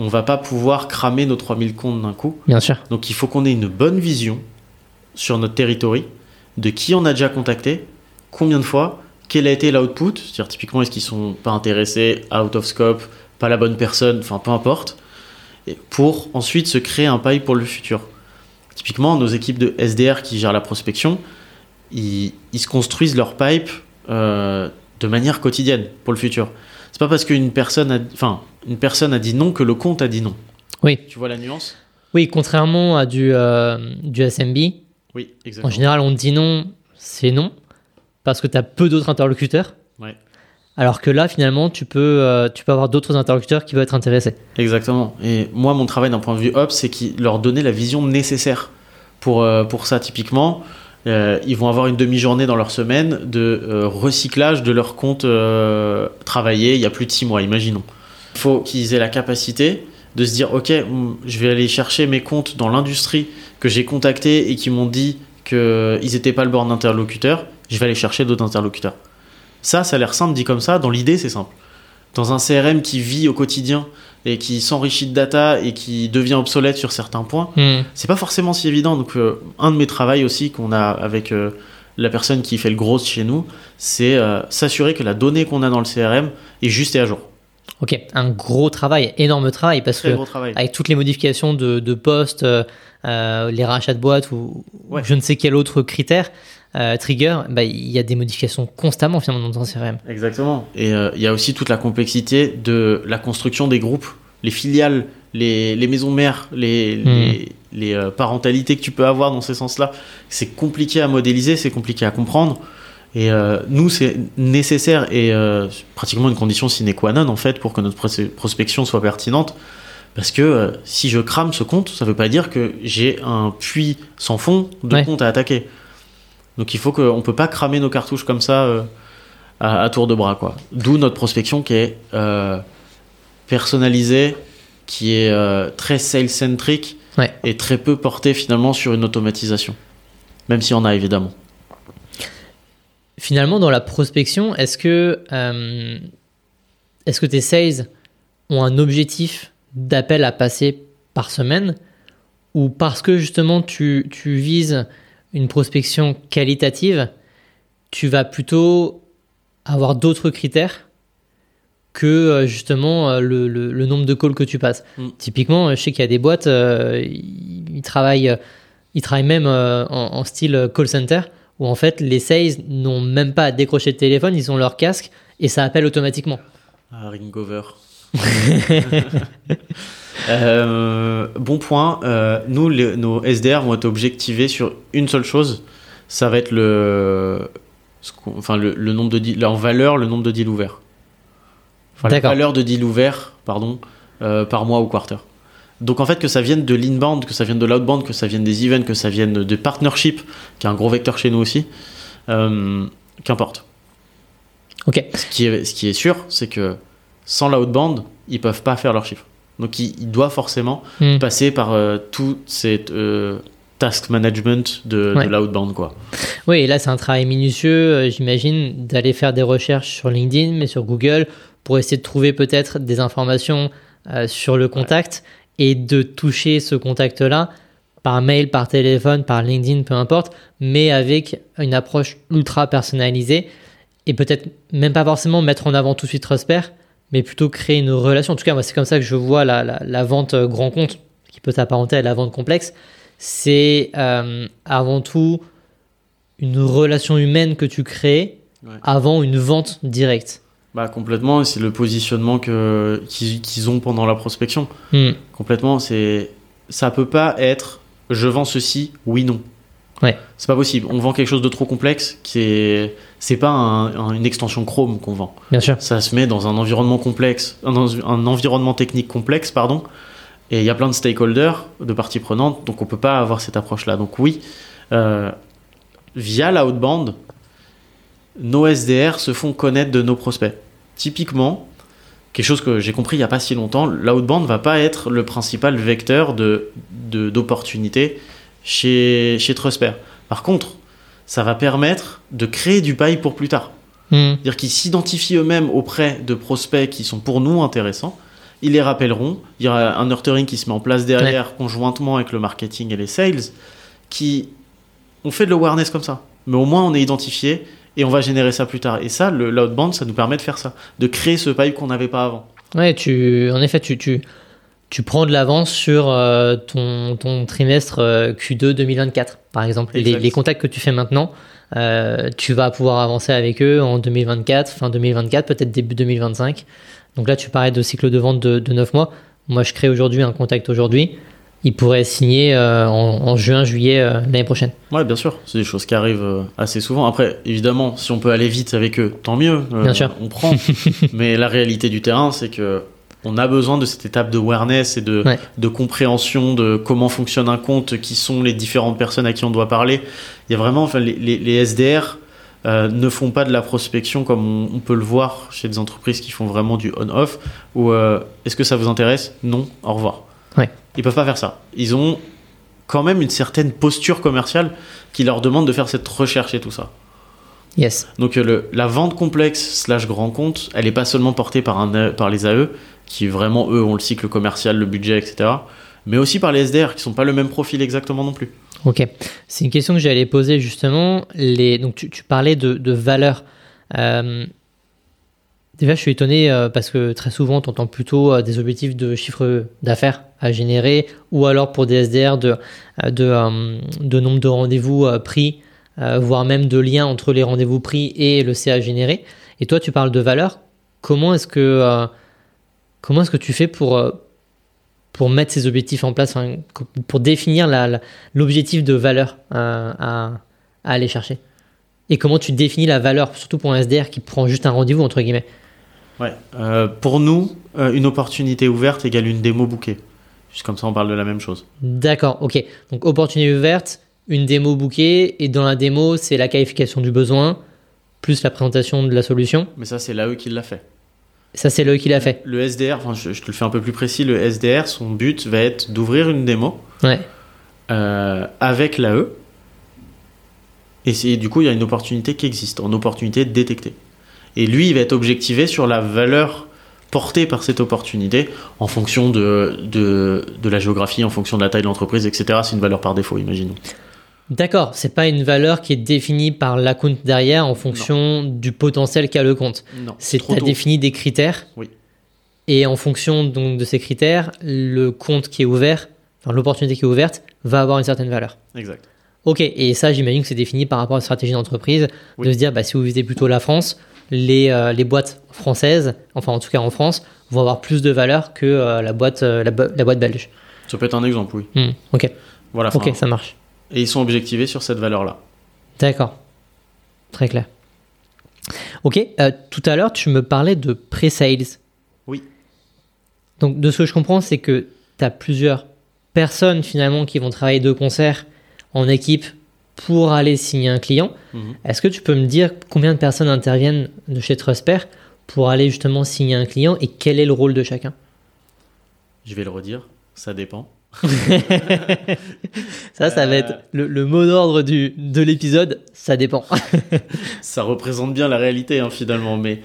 on va pas pouvoir cramer nos 3000 comptes d'un coup. Bien sûr. Donc il faut qu'on ait une bonne vision sur notre territoire, de qui on a déjà contacté, combien de fois, quel a été l'output, c'est-à-dire typiquement est-ce qu'ils sont pas intéressés, out of scope, pas la bonne personne, enfin peu importe, pour ensuite se créer un pipe pour le futur. Typiquement, nos équipes de SDR qui gèrent la prospection, ils, se construisent leur pipe euh, de manière quotidienne pour le futur. C'est pas parce qu'une personne, a, enfin, une personne a dit non que le compte a dit non. Oui. Tu vois la nuance? Oui, contrairement à du, euh, du SMB. Oui, exactement. En général, on dit non, c'est non, parce que tu as peu d'autres interlocuteurs. Ouais. Alors que là, finalement, tu peux, euh, tu peux avoir d'autres interlocuteurs qui vont être intéressés. Exactement. Et moi, mon travail d'un point de vue Ops, c'est leur donner la vision nécessaire pour, euh, pour ça. Typiquement, euh, ils vont avoir une demi-journée dans leur semaine de recyclage de leur compte travaillé il y a plus de six mois, imaginons. Il faut qu'ils aient la capacité de se dire, OK, je vais aller chercher mes comptes dans l'industrie que j'ai contactés et qui m'ont dit qu'ils n'étaient pas le bord d'interlocuteur, je vais aller chercher d'autres interlocuteurs. Ça, ça a l'air simple dit comme ça. Dans l'idée, c'est simple. Dans un CRM qui vit au quotidien et qui s'enrichit de data et qui devient obsolète sur certains points, hmm. c'est pas forcément si évident. Donc, euh, un de mes travaux aussi qu'on a avec euh, la personne qui fait le gros chez nous, c'est euh, s'assurer que la donnée qu'on a dans le CRM est juste et à jour. Ok, un gros travail, énorme travail, parce que avec toutes les modifications de, de postes, les rachats de boîtes ou je ne sais quel autre critère, euh, trigger, bah, il y a des modifications constamment finalement dans un CRM. Exactement. Et euh, il y a aussi toute la complexité de la construction des groupes, les filiales, les, les maisons mères, les, hmm. les, les euh, parentalités que tu peux avoir dans ces sens-là. C'est compliqué à modéliser, c'est compliqué à comprendre. Et nous, c'est nécessaire et pratiquement une condition sine qua non en fait pour que notre prospection soit pertinente. Parce que si je crame ce compte, ça ne veut pas dire que j'ai un puits sans fond de compte à attaquer. Donc il faut qu'on ne peut pas cramer nos cartouches comme ça euh, à, tour de bras. quoi. D'où notre prospection qui est euh, personnalisée, qui est euh, très sales-centric et très peu portée finalement sur une automatisation. Même si on a évidemment. Finalement, dans la prospection, est-ce que, est-ce que tes sales ont un objectif d'appel à passer par semaine? Ou parce que justement tu, tu vises une prospection qualitative, tu vas plutôt avoir d'autres critères que euh, justement euh, le, nombre de calls que tu passes. Mm. Typiquement, je sais qu'il y a des boîtes, euh, ils, travaillent, ils travaillent même en, style call center, où en fait les sales n'ont même pas à décrocher le téléphone, ils ont leur casque et ça appelle automatiquement. Ah, ringover. Euh, bon point. Euh, nous, nos SDR vont être objectivés sur une seule chose. Ça va être le, enfin le, nombre de deals, valeur, le nombre de deals ouverts. Enfin, la valeur de deals ouverts, pardon, euh, par mois ou quarter. Donc en fait que ça vienne de l'inbound, que ça vienne de l'outbound, que ça vienne des events, que ça vienne de partnership, qui est un gros vecteur chez nous aussi, qu'importe. Ok. Ce qui est, ce qui est sûr, c'est que sans l'outbound, ils peuvent pas faire leur chiffre. Donc il, doit forcément hmm. passer par euh, tout cette euh, task management de, l'outbound quoi. Oui, et là c'est un travail minutieux, euh, j'imagine, d'aller faire des recherches sur LinkedIn, mais sur Google, pour essayer de trouver peut-être des informations sur le contact et de toucher ce contact-là par mail, par téléphone, par LinkedIn, peu importe, mais avec une approche ultra personnalisée et peut-être même pas forcément mettre en avant tout de suite Prosper, mais plutôt créer une relation. En tout cas, moi, c'est comme ça que je vois la, la, vente euh, grand compte, qui peut s'apparenter à la vente complexe. C'est euh, avant tout une relation humaine que tu crées avant une vente directe. Bah complètement, c'est le positionnement que qu'ils ont pendant la prospection. Hmm. Complètement, c'est ça peut pas être je vends ceci, oui non. Ouais. C'est pas possible. On vend quelque chose de trop complexe qui est c'est pas une extension Chrome qu'on vend. Bien sûr. Ça se met dans un environnement complexe, un environnement technique complexe, pardon. Et il y a plein de stakeholders, de parties prenantes, donc on peut pas avoir cette approche-là. Donc oui, euh, via l'outbound, nos SDR se font connaître de nos prospects. Typiquement, quelque chose que j'ai compris il n'y a pas si longtemps, l'outbound va pas être le principal vecteur de d'opportunité chez, chez Trusper. Par contre, ça va permettre de créer du paille pour plus tard. Hmm. C'est-à-dire qu'ils s'identifient eux-mêmes auprès de prospects qui sont pour nous intéressants, ils les rappelleront. Il y aura un nurturing qui se met en place derrière, conjointement avec le marketing et les sales, qui ont fait de l'awareness comme ça. Mais au moins, on est identifié et on va générer ça plus tard. Et ça, le l'outbound, ça nous permet de faire ça, de créer ce pipe qu'on n'avait pas avant. Ouais, tu, en effet, tu, tu, tu prends de l'avance sur euh, ton, ton, trimestre euh, Q2 2024, par exemple. Les, les, contacts que tu fais maintenant, euh, tu vas pouvoir avancer avec eux en 2024, fin 2024, peut-être début 2025. Donc là, tu parlais de cycle de vente de, de 9 mois. Moi, je crée aujourd'hui un contact aujourd'hui. Il pourrait signer en, en, juin, juillet l'année prochaine. Ouais, bien sûr. C'est des choses qui arrivent assez souvent. Après, évidemment, si on peut aller vite avec eux, tant mieux. bien sûr. On prend. Mais la réalité du terrain, c'est que on a besoin de cette étape de awareness et de, de, compréhension de comment fonctionne un compte, qui sont les différentes personnes à qui on doit parler. Il y a vraiment, enfin, les, les, SDR euh, ne font pas de la prospection comme on, peut le voir chez des entreprises qui font vraiment du on-off, ou euh, est-ce que ça vous intéresse? Non, au revoir. Ouais. Ils peuvent pas faire ça. Ils ont quand même une certaine posture commerciale qui leur demande de faire cette recherche et tout ça. Yes. Donc euh, le, la vente complexe slash grand compte, elle n'est pas seulement portée par, un, par les AE, qui vraiment, eux, ont le cycle commercial, le budget, etc. Mais aussi par les SDR, qui sont pas le même profil exactement non plus. Ok. C'est une question que j'allais poser justement. Les... Donc, tu, parlais de, de valeur. Euh, déjà, je suis étonné euh, parce que très souvent, tu entends plutôt euh, des objectifs de chiffre d'affaires à générer ou alors pour des SDR de, de, nombre de rendez-vous pris, voire même de lien entre les rendez-vous pris et le CA généré. Et toi, tu parles de valeur. Comment est-ce que Comment est-ce que tu fais pour, euh, pour mettre ces objectifs en place, pour définir l'objectif de valeur euh, à, aller chercher? Et comment tu définis la valeur, surtout pour un SDR qui prend juste un rendez-vous, entre guillemets? Ouais, euh, pour nous, une opportunité ouverte égale une démo bouquée. Juste comme ça, on parle de la même chose. D'accord, ok. Donc, opportunité ouverte, une démo bouquée, et dans la démo, c'est la qualification du besoin, plus la présentation de la solution. Mais ça, c'est l'AE qui l'a fait. Ça, c'est le qui l'a fait. Le SDR, enfin, je, te le fais un peu plus précis, le SDR, son but va être d'ouvrir une démo ouais. euh, avec l'AE. Et du coup, il y a une opportunité qui existe, une opportunité détectée. Et lui, il va être objectivé sur la valeur portée par cette opportunité en fonction de, de, de la géographie, en fonction de la taille de l'entreprise, etc. C'est une valeur par défaut, imaginons. D'accord, c'est pas une valeur qui est définie par la compte derrière en fonction du potentiel qu'a le compte. Non. C'est as défini des critères. Oui. Et en fonction donc de ces critères, le compte qui est ouvert, enfin l'opportunité qui est ouverte, va avoir une certaine valeur. Exact. Ok, et ça j'imagine que c'est défini par rapport à la stratégie d'entreprise, de se dire bah, si vous visez plutôt la France, les, euh, les boîtes françaises, enfin en tout cas en France, vont avoir plus de valeur que euh, la, boîte, euh, la, boîte belge. Ça peut être un exemple, oui. Hmm, ok. Voilà. Ok, ça marche et ils sont objectivés sur cette valeur-là. D'accord. Très clair. Ok, euh, tout à l'heure, tu me parlais de pre-sales. Oui. Donc, de ce que je comprends, c'est que tu as plusieurs personnes finalement qui vont travailler de concert en équipe pour aller signer un client. Mhm. Est-ce que tu peux me dire combien de personnes interviennent de chez Trusper pour aller justement signer un client et quel est le rôle de chacun? Je vais le redire, ça dépend. ça, ça va être le, mot d'ordre de l'épisode, ça dépend. ça représente bien la réalité hein, finalement, mais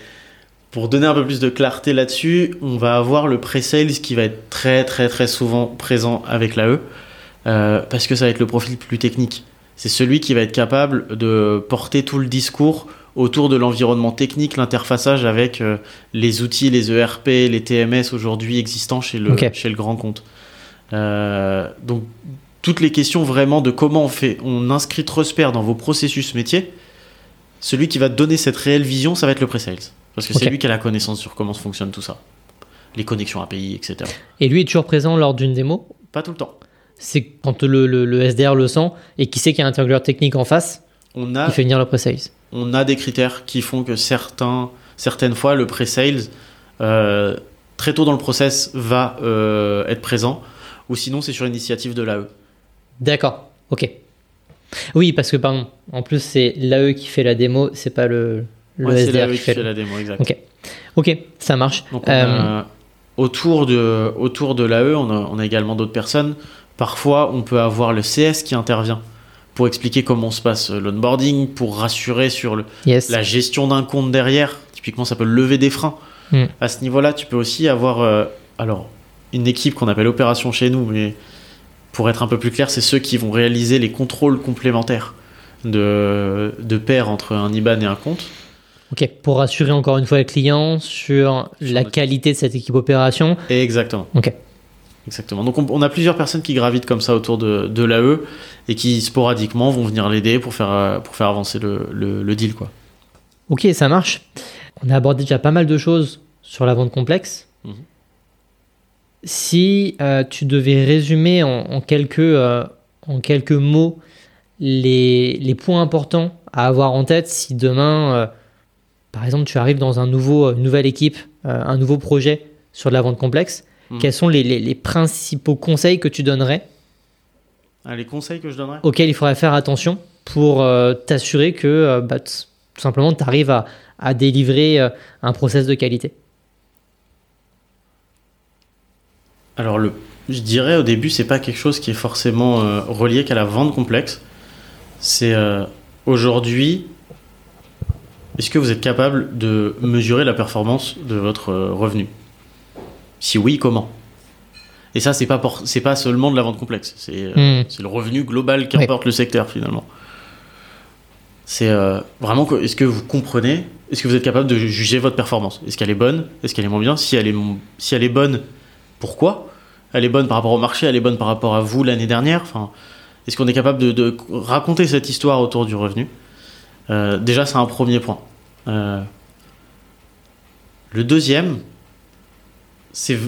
pour donner un peu plus de clarté là-dessus, on va avoir le pre-sales qui va être très très très souvent présent avec l'AE, euh, parce que ça va être le profil plus technique. C'est celui qui va être capable de porter tout le discours autour de l'environnement technique, l'interfaçage avec euh, les outils, les ERP, les TMS aujourd'hui existants chez le, chez le grand compte. Euh, donc toutes les questions vraiment de comment on fait, on inscrit Trusper dans vos processus métiers, celui qui va donner cette réelle vision, ça va être le pre-sales. Parce que c'est lui qui a la connaissance sur comment fonctionne tout ça. Les connexions API, etc. Et lui est toujours présent lors d'une démo? Pas tout le temps. C'est quand le, le, SDR le sent et qui sait qu'il y a un interlocuteur technique en face, on a, il fait venir le pre-sales. On a des critères qui font que certains, certaines fois, le pre-sales, euh, très tôt dans le process, va euh, être présent ou sinon c'est sur initiative de l'AE. D'accord, ok. Oui, parce que pardon, en plus c'est l'AE qui fait la démo, c'est pas le, le SDR e qui, fait, la démo, exact. Ok, ok, ça marche. Euh, autour de, autour de l'AE, on a, on a également d'autres personnes. Parfois, on peut avoir le CS qui intervient pour expliquer comment se passe l'onboarding, pour rassurer sur le, la gestion d'un compte derrière. Typiquement, ça peut lever des freins. Hmm. À ce niveau-là, tu peux aussi avoir euh, alors une équipe qu'on appelle opération chez nous, mais pour être un peu plus clair, c'est ceux qui vont réaliser les contrôles complémentaires de, de pair entre un IBAN et un compte. Ok, pour rassurer encore une fois les clients sur, la qualité de cette équipe opération. Exactement. Ok. Exactement. Donc on, a plusieurs personnes qui gravitent comme ça autour de, de l'AE et qui sporadiquement vont venir l'aider pour faire, pour faire avancer le, le, deal. Quoi. Ok, ça marche. On a abordé déjà pas mal de choses sur la vente complexe. Mhm. Si euh, tu devais résumer en, quelques, euh, en quelques mots les, les, points importants à avoir en tête si demain, euh, par exemple, tu arrives dans un nouveau, une nouvelle équipe, un nouveau projet sur de la vente complexe, hmm. quels sont les, les, principaux conseils que tu donnerais ah, Les conseils que je donnerais? Auxquels il faudrait faire attention pour t'assurer que bah, tout simplement tu arrives à, à délivrer un process de qualité? Alors, le, je dirais au début, c'est pas quelque chose qui est forcément euh, relié qu'à la vente complexe. C'est euh, aujourd'hui, est-ce que vous êtes capable de mesurer la performance de votre euh, revenu? Si oui, comment? Et ça, c'est pas pas seulement de la vente complexe. C'est hmm. le revenu global qu'importe le secteur finalement. C'est vraiment est-ce que vous comprenez? Est-ce que vous êtes capable de juger votre performance? Est-ce qu'elle est bonne? Est-ce qu'elle est moins bien? Si elle est si elle est bonne pourquoi Elle est bonne par rapport au marché, elle est bonne par rapport à vous l'année dernière. Enfin, est-ce qu'on est capable de, raconter cette histoire autour du revenu? Euh, Déjà, c'est un premier point. Euh, le deuxième, c'est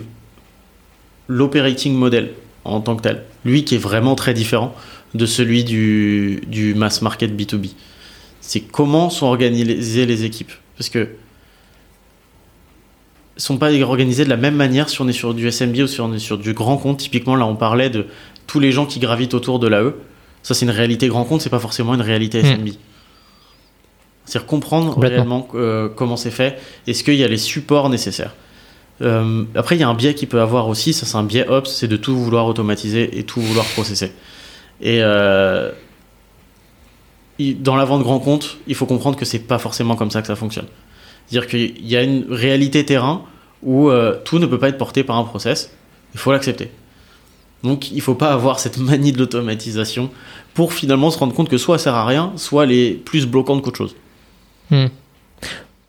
l'operating model en tant que tel. Lui qui est vraiment très différent de celui du, du mass market B2B. C'est comment sont organisées les équipes. Parce que sont pas organisés de la même manière si on est sur du SMB ou si on est sur du grand compte. Typiquement, là, on parlait de tous les gens qui gravitent autour de l'AE. Ça, c'est une réalité grand compte, c'est pas forcément une réalité SMB. Hmm. C'est-à-dire comprendre réellement euh, comment c'est fait, est-ce qu'il y a les supports nécessaires? Euh, après, il y a un biais qui peut avoir aussi, ça c'est un biais Ops, c'est de tout vouloir automatiser et tout vouloir processer. Et euh, dans la vente grand compte, il faut comprendre que c'est pas forcément comme ça que ça fonctionne. C'est-à-dire qu'il y a une réalité terrain où euh, tout ne peut pas être porté par un process. Il faut l'accepter. Donc il ne faut pas avoir cette manie de l'automatisation pour finalement se rendre compte que soit ça sert à rien, soit elle est plus bloquante qu'autre chose. Hmm.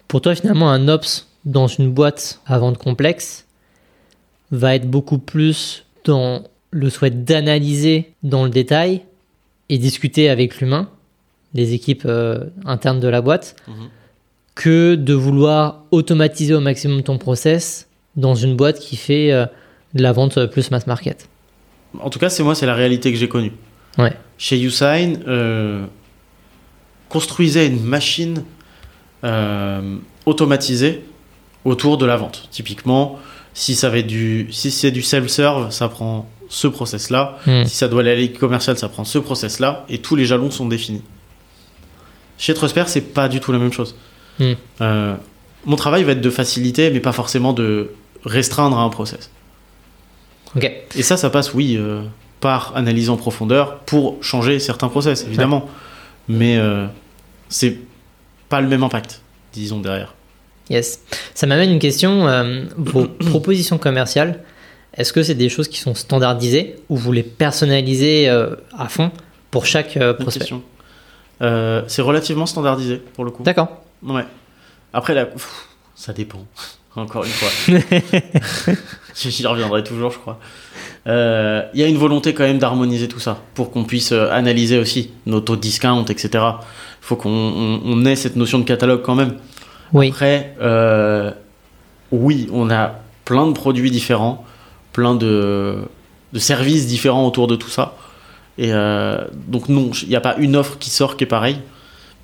Pour toi, finalement, un ops dans une boîte à vente complexe va être beaucoup plus dans le souhait d'analyser dans le détail et discuter avec l'humain, les équipes euh, internes de la boîte, mhm que de vouloir automatiser au maximum ton process dans une boîte qui fait euh, de la vente plus mass market. En tout cas, c'est moi, c'est la réalité que j'ai connue. Ouais. Chez Usign, euh, construisait une machine euh, automatisée autour de la vente. Typiquement, si, ça du, si c'est du self-serve, ça prend ce process-là. Hmm. Si ça doit aller à l'e-commercial, ça prend ce process-là. Et tous les jalons sont définis. Chez Trusper, c'est pas du tout la même chose. Euh, mon travail va être de faciliter, mais pas forcément de restreindre un process. Et ça, ça passe, oui, euh, par analyse en profondeur pour changer certains process, évidemment. Mais euh, c'est pas le même impact, disons, derrière. Yes. Ça m'amène une question. vos propositions commerciales, est-ce que c'est des choses qui sont standardisées ou vous les personnalisez à fond pour chaque prospect? C'est relativement standardisé pour le coup. D'accord. Ouais. Après, la... ça dépend. Encore une fois. J'y reviendrai toujours, je crois. Il euh, y a une volonté quand même d'harmoniser tout ça pour qu'on puisse euh, analyser aussi nos taux de discount, etc. Il faut qu'on ait cette notion de catalogue quand même. Oui. Après, euh, oui, on a plein de produits différents, plein de, de services différents autour de tout ça. Et donc non, il n'y a pas une offre qui sort qui est pareille.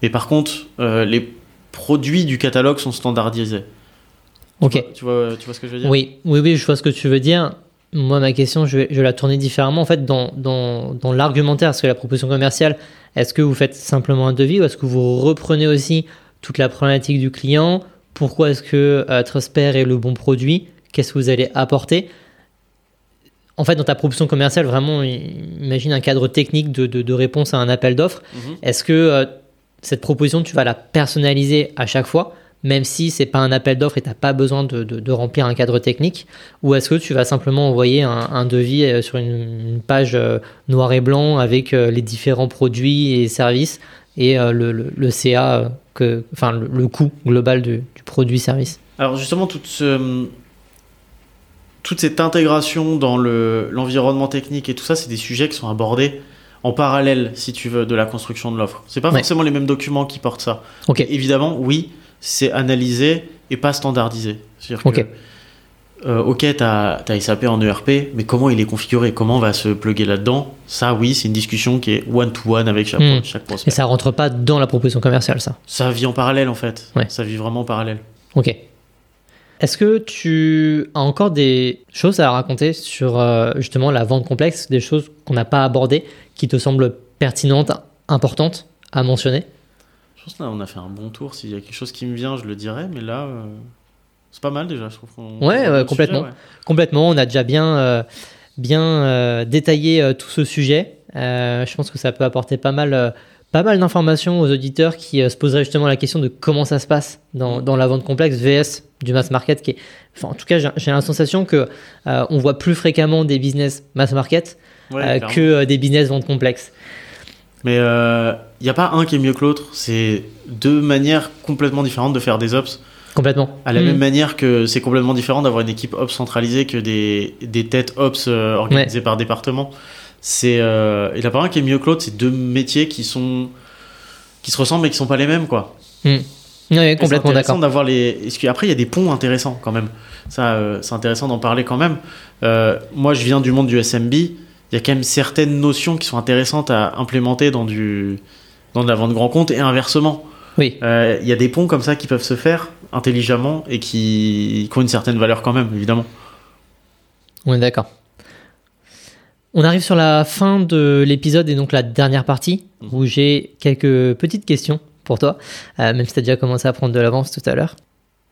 Mais par contre, les produits du catalogue sont standardisés. Ok. Tu vois, tu vois, ce que je veux dire? Oui, oui, oui, je vois ce que tu veux dire. Moi, ma question, je vais, je la tourner différemment. En fait, dans, dans, dans l'argumentaire, est-ce que la proposition commerciale, est-ce que vous faites simplement un devis ou est-ce que vous reprenez aussi toute la problématique du client? Pourquoi est-ce que euh, Trusper est le bon produit? Qu'est-ce que vous allez apporter? En fait, dans ta proposition commerciale, vraiment, imagine un cadre technique de, de, réponse à un appel d'offres. Mhm. Est-ce que euh, cette proposition, tu vas la personnaliser à chaque fois, même si c'est pas un appel d'offres et tu n'as pas besoin de, remplir un cadre technique. Ou est-ce que tu vas simplement envoyer un, devis euh, sur une, page euh, noir et blanc avec les différents produits et services et le, CA, enfin le, coût global du, produit-service Alors justement, toute cette intégration dans l'environnement technique et tout ça, c'est des sujets qui sont abordés en parallèle, si tu veux, de la construction de l'offre. C'est pas forcément les mêmes documents qui portent ça. Évidemment, oui, c'est analysé et pas standardisé. C'est-à-dire que, euh, ok, tu as, SAP en ERP, mais comment il est configuré? Comment on va se plugger là-dedans? Ça, oui, c'est une discussion qui est one-to-one avec chaque, hmm. chaque prospect. Et ça rentre pas dans la proposition commerciale, ça? Ça vit en parallèle, en fait. Ça vit vraiment en parallèle. Ok. Est-ce que tu as encore des choses à raconter sur euh, justement la vente complexe, des choses qu'on n'a pas abordées, qui te semblent pertinentes, importantes à mentionner? Je pense qu'on a fait un bon tour. S'il y a quelque chose qui me vient, je le dirai, mais là, euh, c'est pas mal déjà, je trouve. ouais, complètement. Complètement. On a déjà bien, euh, bien détaillé tout ce sujet. je pense que ça peut apporter pas mal pas mal d'informations aux auditeurs qui se poseraient justement la question de comment ça se passe dans, dans la vente complexe VS du mass market qui est, enfin, en tout cas, j'ai la sensation que euh, on voit plus fréquemment des business mass market euh, que euh, des business vente complexes. Mais il n'y a pas un qui est mieux que l'autre. C'est deux manières complètement différentes de faire des ops. Complètement. À la même mm. manière que c'est complètement différent d'avoir une équipe ops centralisée que des, des têtes ops organisées par département. C'est il n'y a pas un qui est mieux que l'autre. C'est deux métiers qui sont qui se ressemblent mais qui sont pas les mêmes quoi. Mm. Oui, complètement d'accord. d'avoir les. Après, il y a des ponts intéressants quand même. Ça, euh, c'est intéressant d'en parler quand même. Euh, moi, je viens du monde du SMB. Il y a quand même certaines notions qui sont intéressantes à implémenter dans du dans de la vente grand compte et inversement. Oui. Euh, il y a des ponts comme ça qui peuvent se faire intelligemment et qui, qui ont une certaine valeur quand même, évidemment. On est d'accord. On arrive sur la fin de l'épisode et donc la dernière partie mmh. où j'ai quelques petites questions pour toi, euh, même si tu as déjà commencé à prendre de l'avance tout à l'heure.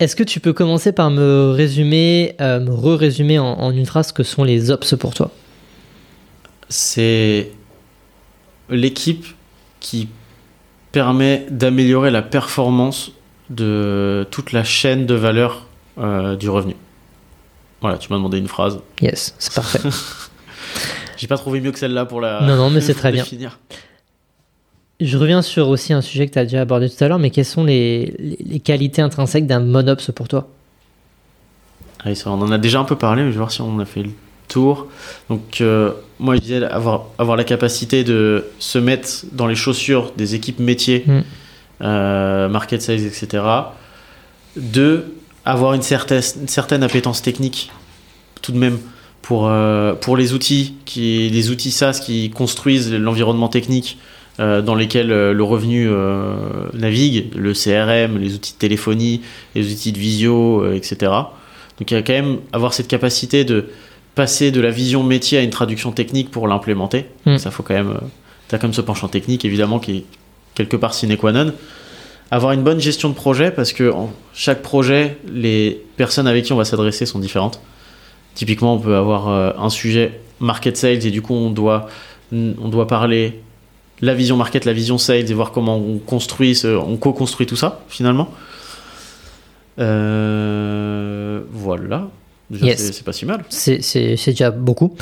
Est-ce que tu peux commencer par me résumer, euh, me re-résumer en, une phrase que sont les ops pour toi? C'est l'équipe qui permet d'améliorer la performance de toute la chaîne de valeur euh, du revenu. Voilà, tu m'as demandé une phrase. Yes, c'est parfait. J'ai pas trouvé mieux que celle-là pour la. Non, non, mais c'est très bien. Je reviens sur aussi un sujet que tu as déjà abordé tout à l'heure, mais quelles sont les, les, qualités intrinsèques d'un monops pour toi? Ah On en a déjà un peu parlé, mais je vais voir si on a fait le tour. Donc, euh, moi, je disais avoir, avoir la capacité de se mettre dans les chaussures des équipes métiers, mm. euh, market size, etc. Deux, avoir une certaine, une certaine appétence technique, tout de même, pour, euh, pour les outils, qui, les outils SaaS qui construisent l'environnement technique euh, dans lesquels euh, le revenu navigue, le CRM, les outils de téléphonie, les outils de visio, etc. Donc il y a quand même avoir cette capacité de passer de la vision métier à une traduction technique pour l'implémenter. Hmm. Ça faut quand même, as quand même ce penchant technique évidemment qui est quelque part sine qua non. Avoir une bonne gestion de projet parce que en chaque projet, les personnes avec qui on va s'adresser sont différentes. Typiquement, on peut avoir un sujet market sales et du coup on doit on doit parler la vision market, la vision sales et voir comment on construit, on co-construit tout ça finalement. Euh, voilà. C'est pas si mal. C'est déjà beaucoup.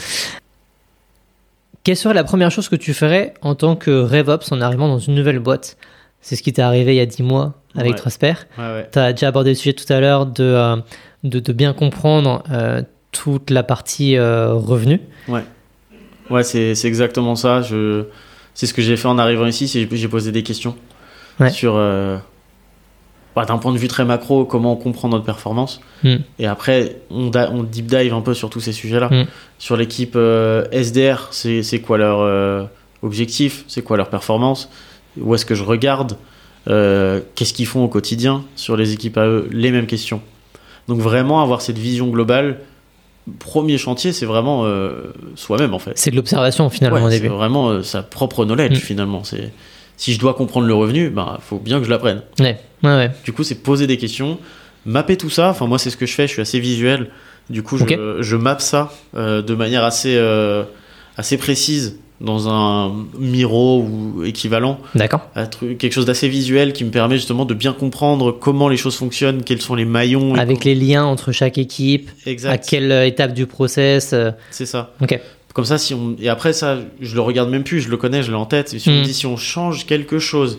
Quelle serait la première chose que tu ferais en tant que RevOps en arrivant dans une nouvelle boîte? C'est ce qui t'est arrivé il y a 10 mois avec Trasper. tu as déjà abordé le sujet tout à l'heure de, euh, de, bien comprendre euh, toute la partie revenu. Ouais, ouais c'est exactement ça. Je c'est ce que j'ai fait en arrivant ici, j'ai posé des questions sur, euh, bah, d'un point de vue très macro, comment on comprend notre performance. Hmm. Et après, on, on, deep dive un peu sur tous ces sujets-là. Hmm. Sur l'équipe euh, SDR, c'est quoi leur euh, objectif, c'est quoi leur performance, où est-ce que je regarde, qu'est-ce qu'ils font au quotidien sur les équipes à eux, les mêmes questions. Donc vraiment avoir cette vision globale premier chantier, c'est vraiment euh, soi-même en fait. C'est de l'observation finalement au début. C'est vraiment euh, sa propre knowledge mm. finalement. C'est si je dois comprendre le revenu, il bah, faut bien que je l'apprenne. Ouais. Ouais, Du coup, c'est poser des questions, mapper tout ça. Enfin, moi, c'est ce que je fais. Je suis assez visuel. Du coup, je, je mappe ça euh, de manière assez, assez précise dans un Miro ou équivalent. D'accord. Quelque chose d'assez visuel qui me permet justement de bien comprendre comment les choses fonctionnent, quels sont les maillons. Avec les liens entre chaque équipe. Exact. À quelle étape du process. Euh. C'est ça. Ok. Comme ça, si on. Et après, ça, je le regarde même plus, je le connais, je l'ai en tête. Et si on me hmm. dit si on change quelque chose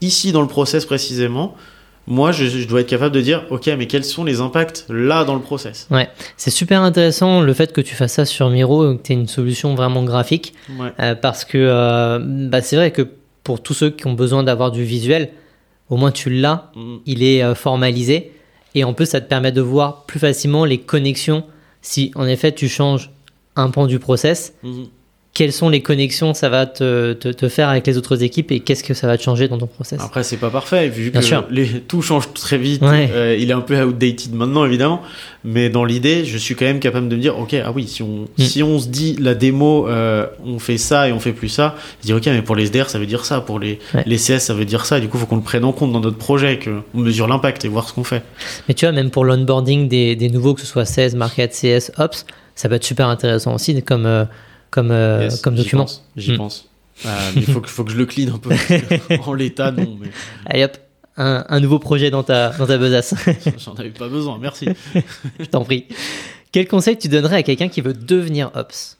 ici dans le process précisément, moi, je, dois être capable de dire, ok, mais quels sont les impacts là dans le process? Ouais, c'est super intéressant le fait que tu fasses ça sur Miro, que tu aies une solution vraiment graphique, euh, parce que euh, bah, c'est vrai que pour tous ceux qui ont besoin d'avoir du visuel, au moins tu l'as, mm. il est euh, formalisé, et en plus ça te permet de voir plus facilement les connexions si en effet tu changes un point du process. Mm quelles sont les connexions ça va te, te, faire avec les autres équipes et qu'est-ce que ça va te changer dans ton process Après, c'est pas parfait, vu que Les, tout change très vite. Euh, il est un peu outdated maintenant, évidemment. Mais dans l'idée, je suis quand même capable de me dire, OK, ah oui, si on, mm. si on se dit la démo, euh, on fait ça et on fait plus ça, je dis, OK, mais pour les SDR, ça veut dire ça. Pour les, les CS, ça veut dire ça. du coup, il faut qu'on le prenne en compte dans notre projet, qu'on mesure l'impact et voir ce qu'on fait. Mais tu vois, même pour l'onboarding des, des nouveaux, que ce soit 16, Market, CS, Ops, ça peut être super intéressant aussi, comme. Euh, comme, euh, comme document. J'y pense. Hmm. Euh, il faut que, faut que je le clean un peu. en l'état, non. Mais... Allez hop, un, un, nouveau projet dans ta, dans ta besace. J'en avais pas besoin, merci. je t'en prie. Quel conseil tu donnerais à quelqu'un qui veut devenir Ops?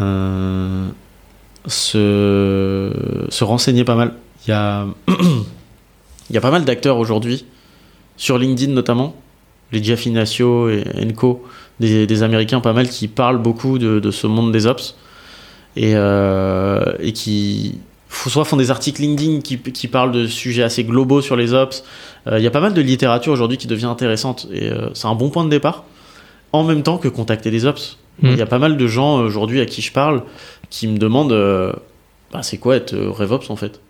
Euh, se, se renseigner pas mal. Il y a, il y a pas mal d'acteurs aujourd'hui, sur LinkedIn notamment, les Jeff Inacio et Enco, des, Américains pas mal qui parlent beaucoup de, ce monde des ops et, euh, et qui soit font des articles LinkedIn qui, qui, parlent de sujets assez globaux sur les ops. Euh, il y a pas mal de littérature aujourd'hui qui devient intéressante et euh, c'est un bon point de départ en même temps que contacter des ops. Mm. Il y a pas mal de gens aujourd'hui à qui je parle qui me demandent bah, c'est quoi être RevOps en fait.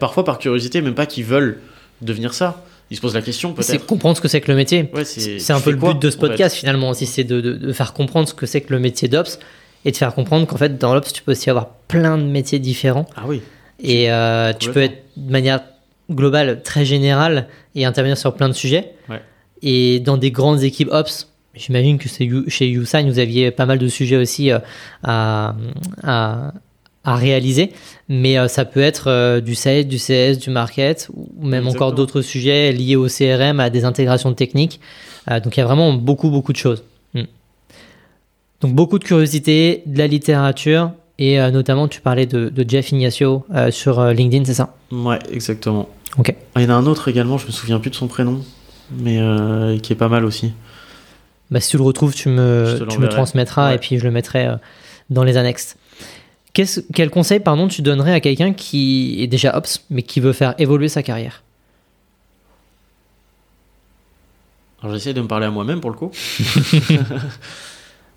Parfois par curiosité, même pas qu'ils veulent devenir ça il se pose la question peut-être. C'est comprendre ce que c'est que le métier. c'est un peu le but de ce podcast finalement aussi, c'est de, de, faire comprendre ce que c'est que le métier d'Ops et de faire comprendre qu'en fait dans l'Ops tu peux aussi avoir plein de métiers différents. Ah oui. Et euh, tu peux être de manière globale très générale et intervenir sur plein de sujets. Ouais. Et dans des grandes équipes Ops, j'imagine que chez YouSign vous aviez pas mal de sujets aussi euh, à, à, à réaliser, mais euh, ça peut être euh, du sales, du CS, du market, ou même encore d'autres sujets liés au CRM, à des intégrations techniques. Euh, donc il y a vraiment beaucoup, beaucoup de choses. Hmm. Donc beaucoup de curiosité, de la littérature, et notamment tu parlais de, Jeff Ignacio sur LinkedIn, c'est ça? Ouais, exactement. Ok. Ah, il y en a un autre également, je me souviens plus de son prénom, mais qui est pas mal aussi. Bah, si tu le retrouves, tu me, tu me transmettras et puis je le mettrai dans les annexes quel conseil pardon, tu donnerais à quelqu'un qui est déjà Ops, mais qui veut faire évoluer sa carrière Alors j'essaie de me parler à moi-même pour le coup.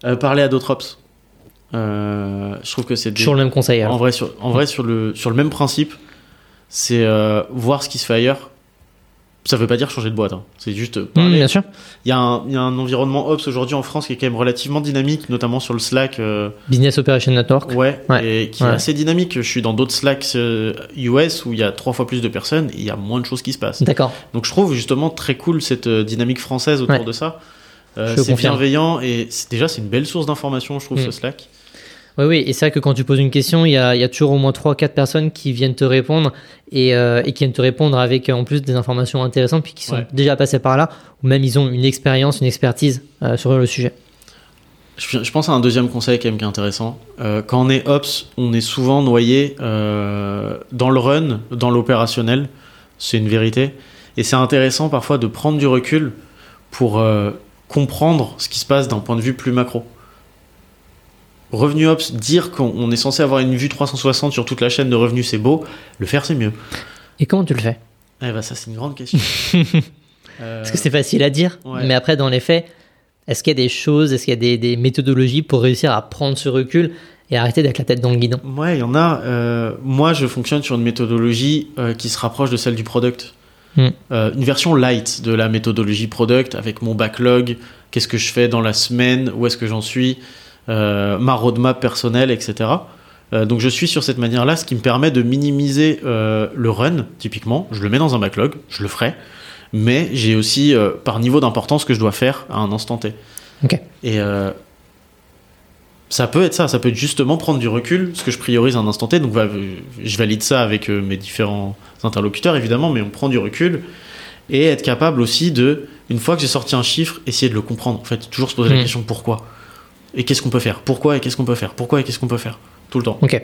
Euh, parler à d'autres Ops. Euh, je trouve que c'est toujours le même conseil. En vrai, sur, en vrai sur, le, sur le même principe, c'est euh, voir ce qui se fait ailleurs ça veut pas dire changer de boîte, hein. c'est juste mmh, parler. bien sûr. Il y, a un, il y, a un environnement Ops aujourd'hui en France qui est quand même relativement dynamique, notamment sur le Slack. Euh, Business Operation Network. Ouais, et qui est assez dynamique. Je suis dans d'autres Slacks US euh, où il y a trois fois plus de personnes et il y a moins de choses qui se passent. D'accord. Donc je trouve justement très cool cette euh, dynamique française autour de ça. c'est bienveillant et déjà c'est une belle source d'information, je trouve, mmh. ce Slack. Oui, oui, et c'est vrai que quand tu poses une question, il y a, toujours au moins 3-4 personnes qui viennent te répondre euh, et, qui viennent te répondre avec en plus des informations intéressantes puis qui sont déjà passées par là, ou même ils ont une expérience, une expertise euh, sur le sujet. Je, pense à un deuxième conseil quand même qui est intéressant. Euh, quand on est Ops, on est souvent noyé dans le run, dans l'opérationnel, c'est une vérité. Et c'est intéressant parfois de prendre du recul pour comprendre ce qui se passe d'un point de vue plus macro. Revenu Ops, dire qu'on est censé avoir une vue 360 sur toute la chaîne de revenus, c'est beau. Le faire, c'est mieux. Et comment tu le fais? Eh ben, ça, c'est une grande question. Parce que c'est facile à dire, mais après, dans les faits, est-ce qu'il y a des choses, est-ce qu'il y a des, méthodologies pour réussir à prendre ce recul et arrêter d'être la tête dans le guidon? Ouais, il y en a. Euh, moi, je fonctionne sur une méthodologie euh, qui se rapproche de celle du product. Hmm. Euh, une version light de la méthodologie product avec mon backlog, qu'est-ce que je fais dans la semaine, où est-ce que j'en suis, euh, ma roadmap personnelle, etc. Euh, donc je suis sur cette manière-là, ce qui me permet de minimiser euh, le run, typiquement. Je le mets dans un backlog, je le ferai, mais j'ai aussi par niveau d'importance que je dois faire à un instant T. Ok. Et ça peut être ça, ça peut être justement prendre du recul, ce que je priorise un instant T. Donc je valide ça avec euh, mes différents interlocuteurs évidemment, mais on prend du recul et être capable aussi de, une fois que j'ai sorti un chiffre, essayer de le comprendre. En fait, toujours se poser la hmm. question pourquoi? Et qu'est-ce qu'on peut faire, pourquoi et qu'est-ce qu'on peut faire, pourquoi et qu'est-ce qu'on peut faire, tout le temps. Ok.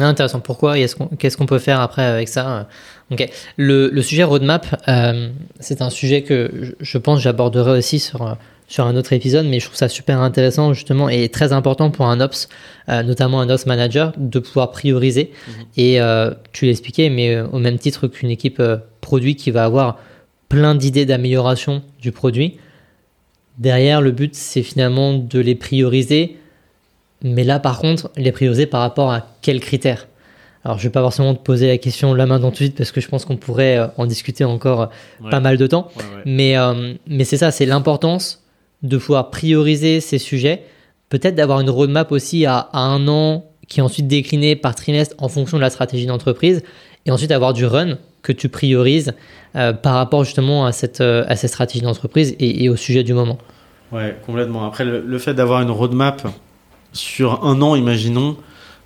Intéressant. Pourquoi et qu'est-ce qu'on peut faire après avec ça? Ok. Le, sujet roadmap, euh, c'est un sujet que je pense j'aborderai aussi sur sur un autre épisode, mais je trouve ça super intéressant justement et très important pour un ops, euh, notamment un ops manager, de pouvoir prioriser. Mhm. Et euh, tu l'expliquais, mais euh, au même titre qu'une équipe produit qui va avoir plein d'idées d'amélioration du produit, derrière le but c'est finalement de les prioriser, mais là par contre les prioriser par rapport à quels critères? Alors, je vais pas forcément te poser la question la main dans tout de suite parce que je pense qu'on pourrait en discuter encore pas mal de temps. Mais, mais c'est ça, c'est l'importance de pouvoir prioriser ces sujets, peut-être d'avoir une roadmap aussi à, un an qui est ensuite déclinée par trimestre en fonction de la stratégie d'entreprise, et ensuite avoir du run que tu priorises euh, par rapport justement à cette, euh, à cette stratégie d'entreprise et, au sujet du moment. Ouais, complètement. Après, le, fait d'avoir une roadmap sur un an, imaginons,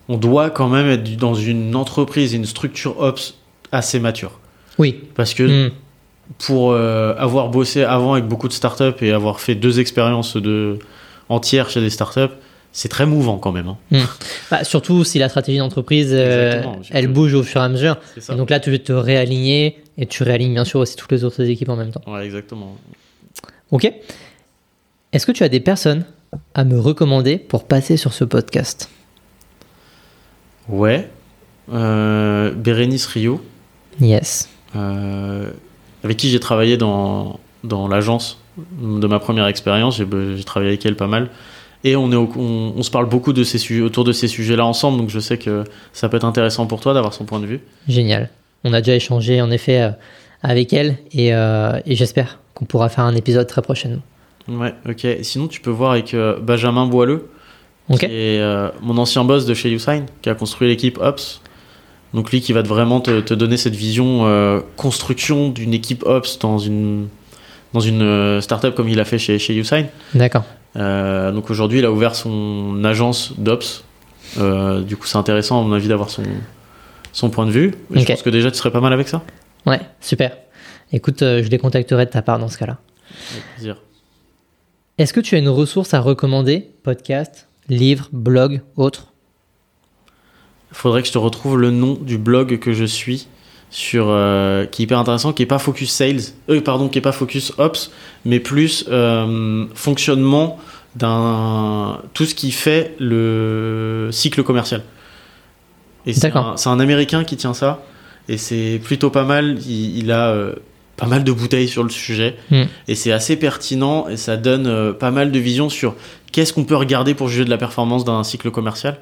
on doit quand même être dans une entreprise et une structure ops assez mature. Oui. Parce que hmm pour euh, avoir bossé avant avec beaucoup de startups et avoir fait deux expériences de, entières chez des startups, c'est très mouvant quand même. Hein. Hmm. Bah, surtout si la stratégie d'entreprise, euh, elle bouge au fur et à mesure. Et donc là, tu veux te réaligner et tu réalignes bien sûr aussi toutes les autres équipes en même temps. Ouais, exactement. Ok. Est-ce que tu as des personnes à me recommander pour passer sur ce podcast? Ouais. Euh, Bérénice Rio. Yes. Euh, avec qui j'ai travaillé dans, dans l'agence de ma première expérience. J'ai travaillé avec elle pas mal. Et on, est on, se parle beaucoup de ces sujets, autour de ces sujets-là ensemble, donc je sais que ça peut être intéressant pour toi d'avoir son point de vue. Génial. On a déjà échangé en effet euh, avec elle et, euh, et j'espère qu'on pourra faire un épisode très prochainement. Ouais, ok. Sinon, tu peux voir avec euh, Benjamin Boileux, qui est mon ancien boss de chez Usign, qui a construit l'équipe Ops donc lui qui va vraiment te, donner cette vision construction d'une équipe Ops dans une, dans une startup comme il a fait chez, chez Usign. D'accord. Euh, donc aujourd'hui, il a ouvert son agence d'Ops. du coup, c'est intéressant, à mon avis, d'avoir son, son point de vue. Je pense que déjà, tu serais pas mal avec ça. Ouais, super. Écoute, je les contacterai de ta part dans ce cas-là. Avec plaisir. Est-ce que tu as une ressource à recommander? Podcast, livre, blog, autre? Faudrait que je te retrouve le nom du blog que je suis sur euh, qui est hyper intéressant qui est pas focus sales euh, pardon qui est pas focus ops mais plus euh, fonctionnement d'un tout ce qui fait le cycle commercial. Et c'est un, un, américain qui tient ça et c'est plutôt pas mal. Il, a pas mal de bouteilles sur le sujet hmm. et c'est assez pertinent et ça donne pas mal de vision sur qu'est-ce qu'on peut regarder pour juger de la performance d'un cycle commercial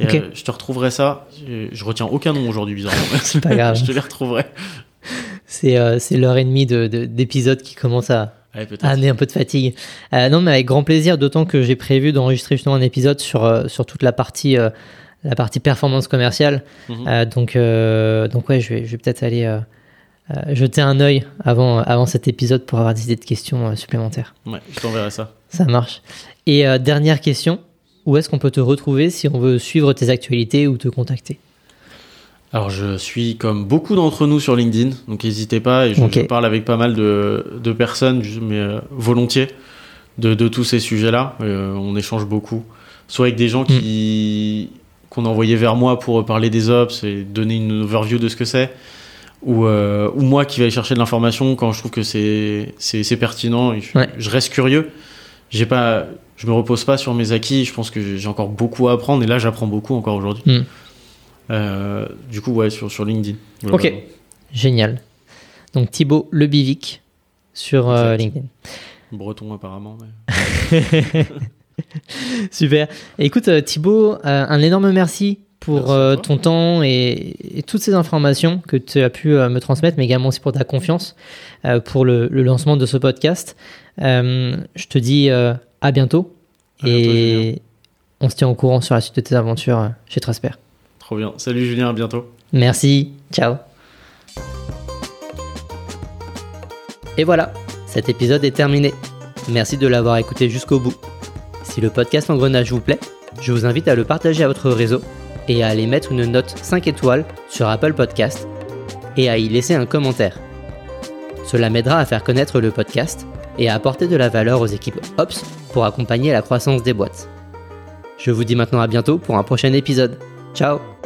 euh, je te retrouverai ça. Je, retiens aucun nom aujourd'hui, bizarrement. C'est pas grave. je te les retrouverai. C'est euh, l'heure et demie d'épisode de, qui commence à, amener un peu de fatigue. Euh, non, mais avec grand plaisir, d'autant que j'ai prévu d'enregistrer justement un épisode sur, euh, sur toute la partie, la partie performance commerciale. Mhm. donc, donc ouais, je vais, je vais peut-être aller jeter un œil avant, avant cet épisode pour avoir des idées de questions supplémentaires. Ouais, je t'enverrai ça. Ça marche. Et dernière question, où est-ce qu'on peut te retrouver si on veut suivre tes actualités ou te contacter alors je suis comme beaucoup d'entre nous sur LinkedIn, donc n'hésitez pas, et je, parle avec pas mal de, personnes, mais euh, volontiers, de, tous ces sujets-là. Euh, on échange beaucoup, soit avec des gens qui mm. qu'on a envoyés vers moi pour parler des ops et donner une overview de ce que c'est, ou, euh, ou moi qui vais chercher de l'information quand je trouve que c'est pertinent, et je reste curieux. J'ai pas, je me repose pas sur mes acquis. Je pense que j'ai encore beaucoup à apprendre et là, j'apprends beaucoup encore aujourd'hui. Hmm. Euh, du coup, ouais, sur, sur LinkedIn. Ok, génial. Donc Thibaut Lebivic sur euh, LinkedIn. Breton apparemment. Super. écoute euh, Thibaut, un énorme merci pour ton temps et, toutes ces informations que tu as pu me transmettre, mais également aussi pour ta confiance pour le, le, lancement de ce podcast. je te dis à bientôt. et on se tient au courant sur la suite de tes aventures euh, chez Trasper. Trop bien. Salut Julien, à bientôt. Merci. Ciao. Et voilà, cet épisode est terminé. Merci de l'avoir écouté jusqu'au bout. Si le podcast Engrenage vous plaît, Je vous invite à le partager à votre réseau et à aller mettre une note 5 étoiles sur Apple Podcast et à y laisser un commentaire. Cela m'aidera à faire connaître le podcast et apporter de la valeur aux équipes Ops pour accompagner la croissance des boîtes. Je vous dis maintenant à bientôt pour un prochain épisode. Ciao